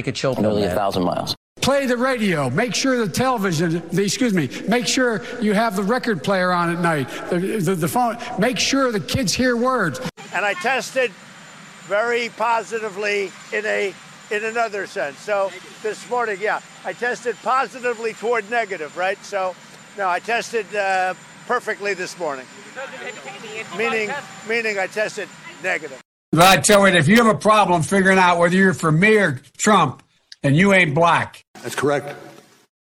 Take a chill pill, Nearly a thousand miles. Play the radio. Make sure the television, the, excuse me, make sure you have the record player on at night, the, the, the phone. Make sure the kids hear words. And I tested very positively in a in another sense. So this morning, yeah, I tested positively toward negative, right? So no, I tested uh, perfectly this morning. Meaning, meaning I tested negative. I tell you, if you have a problem figuring out whether you're for me or Trump, and you ain't black. That's correct.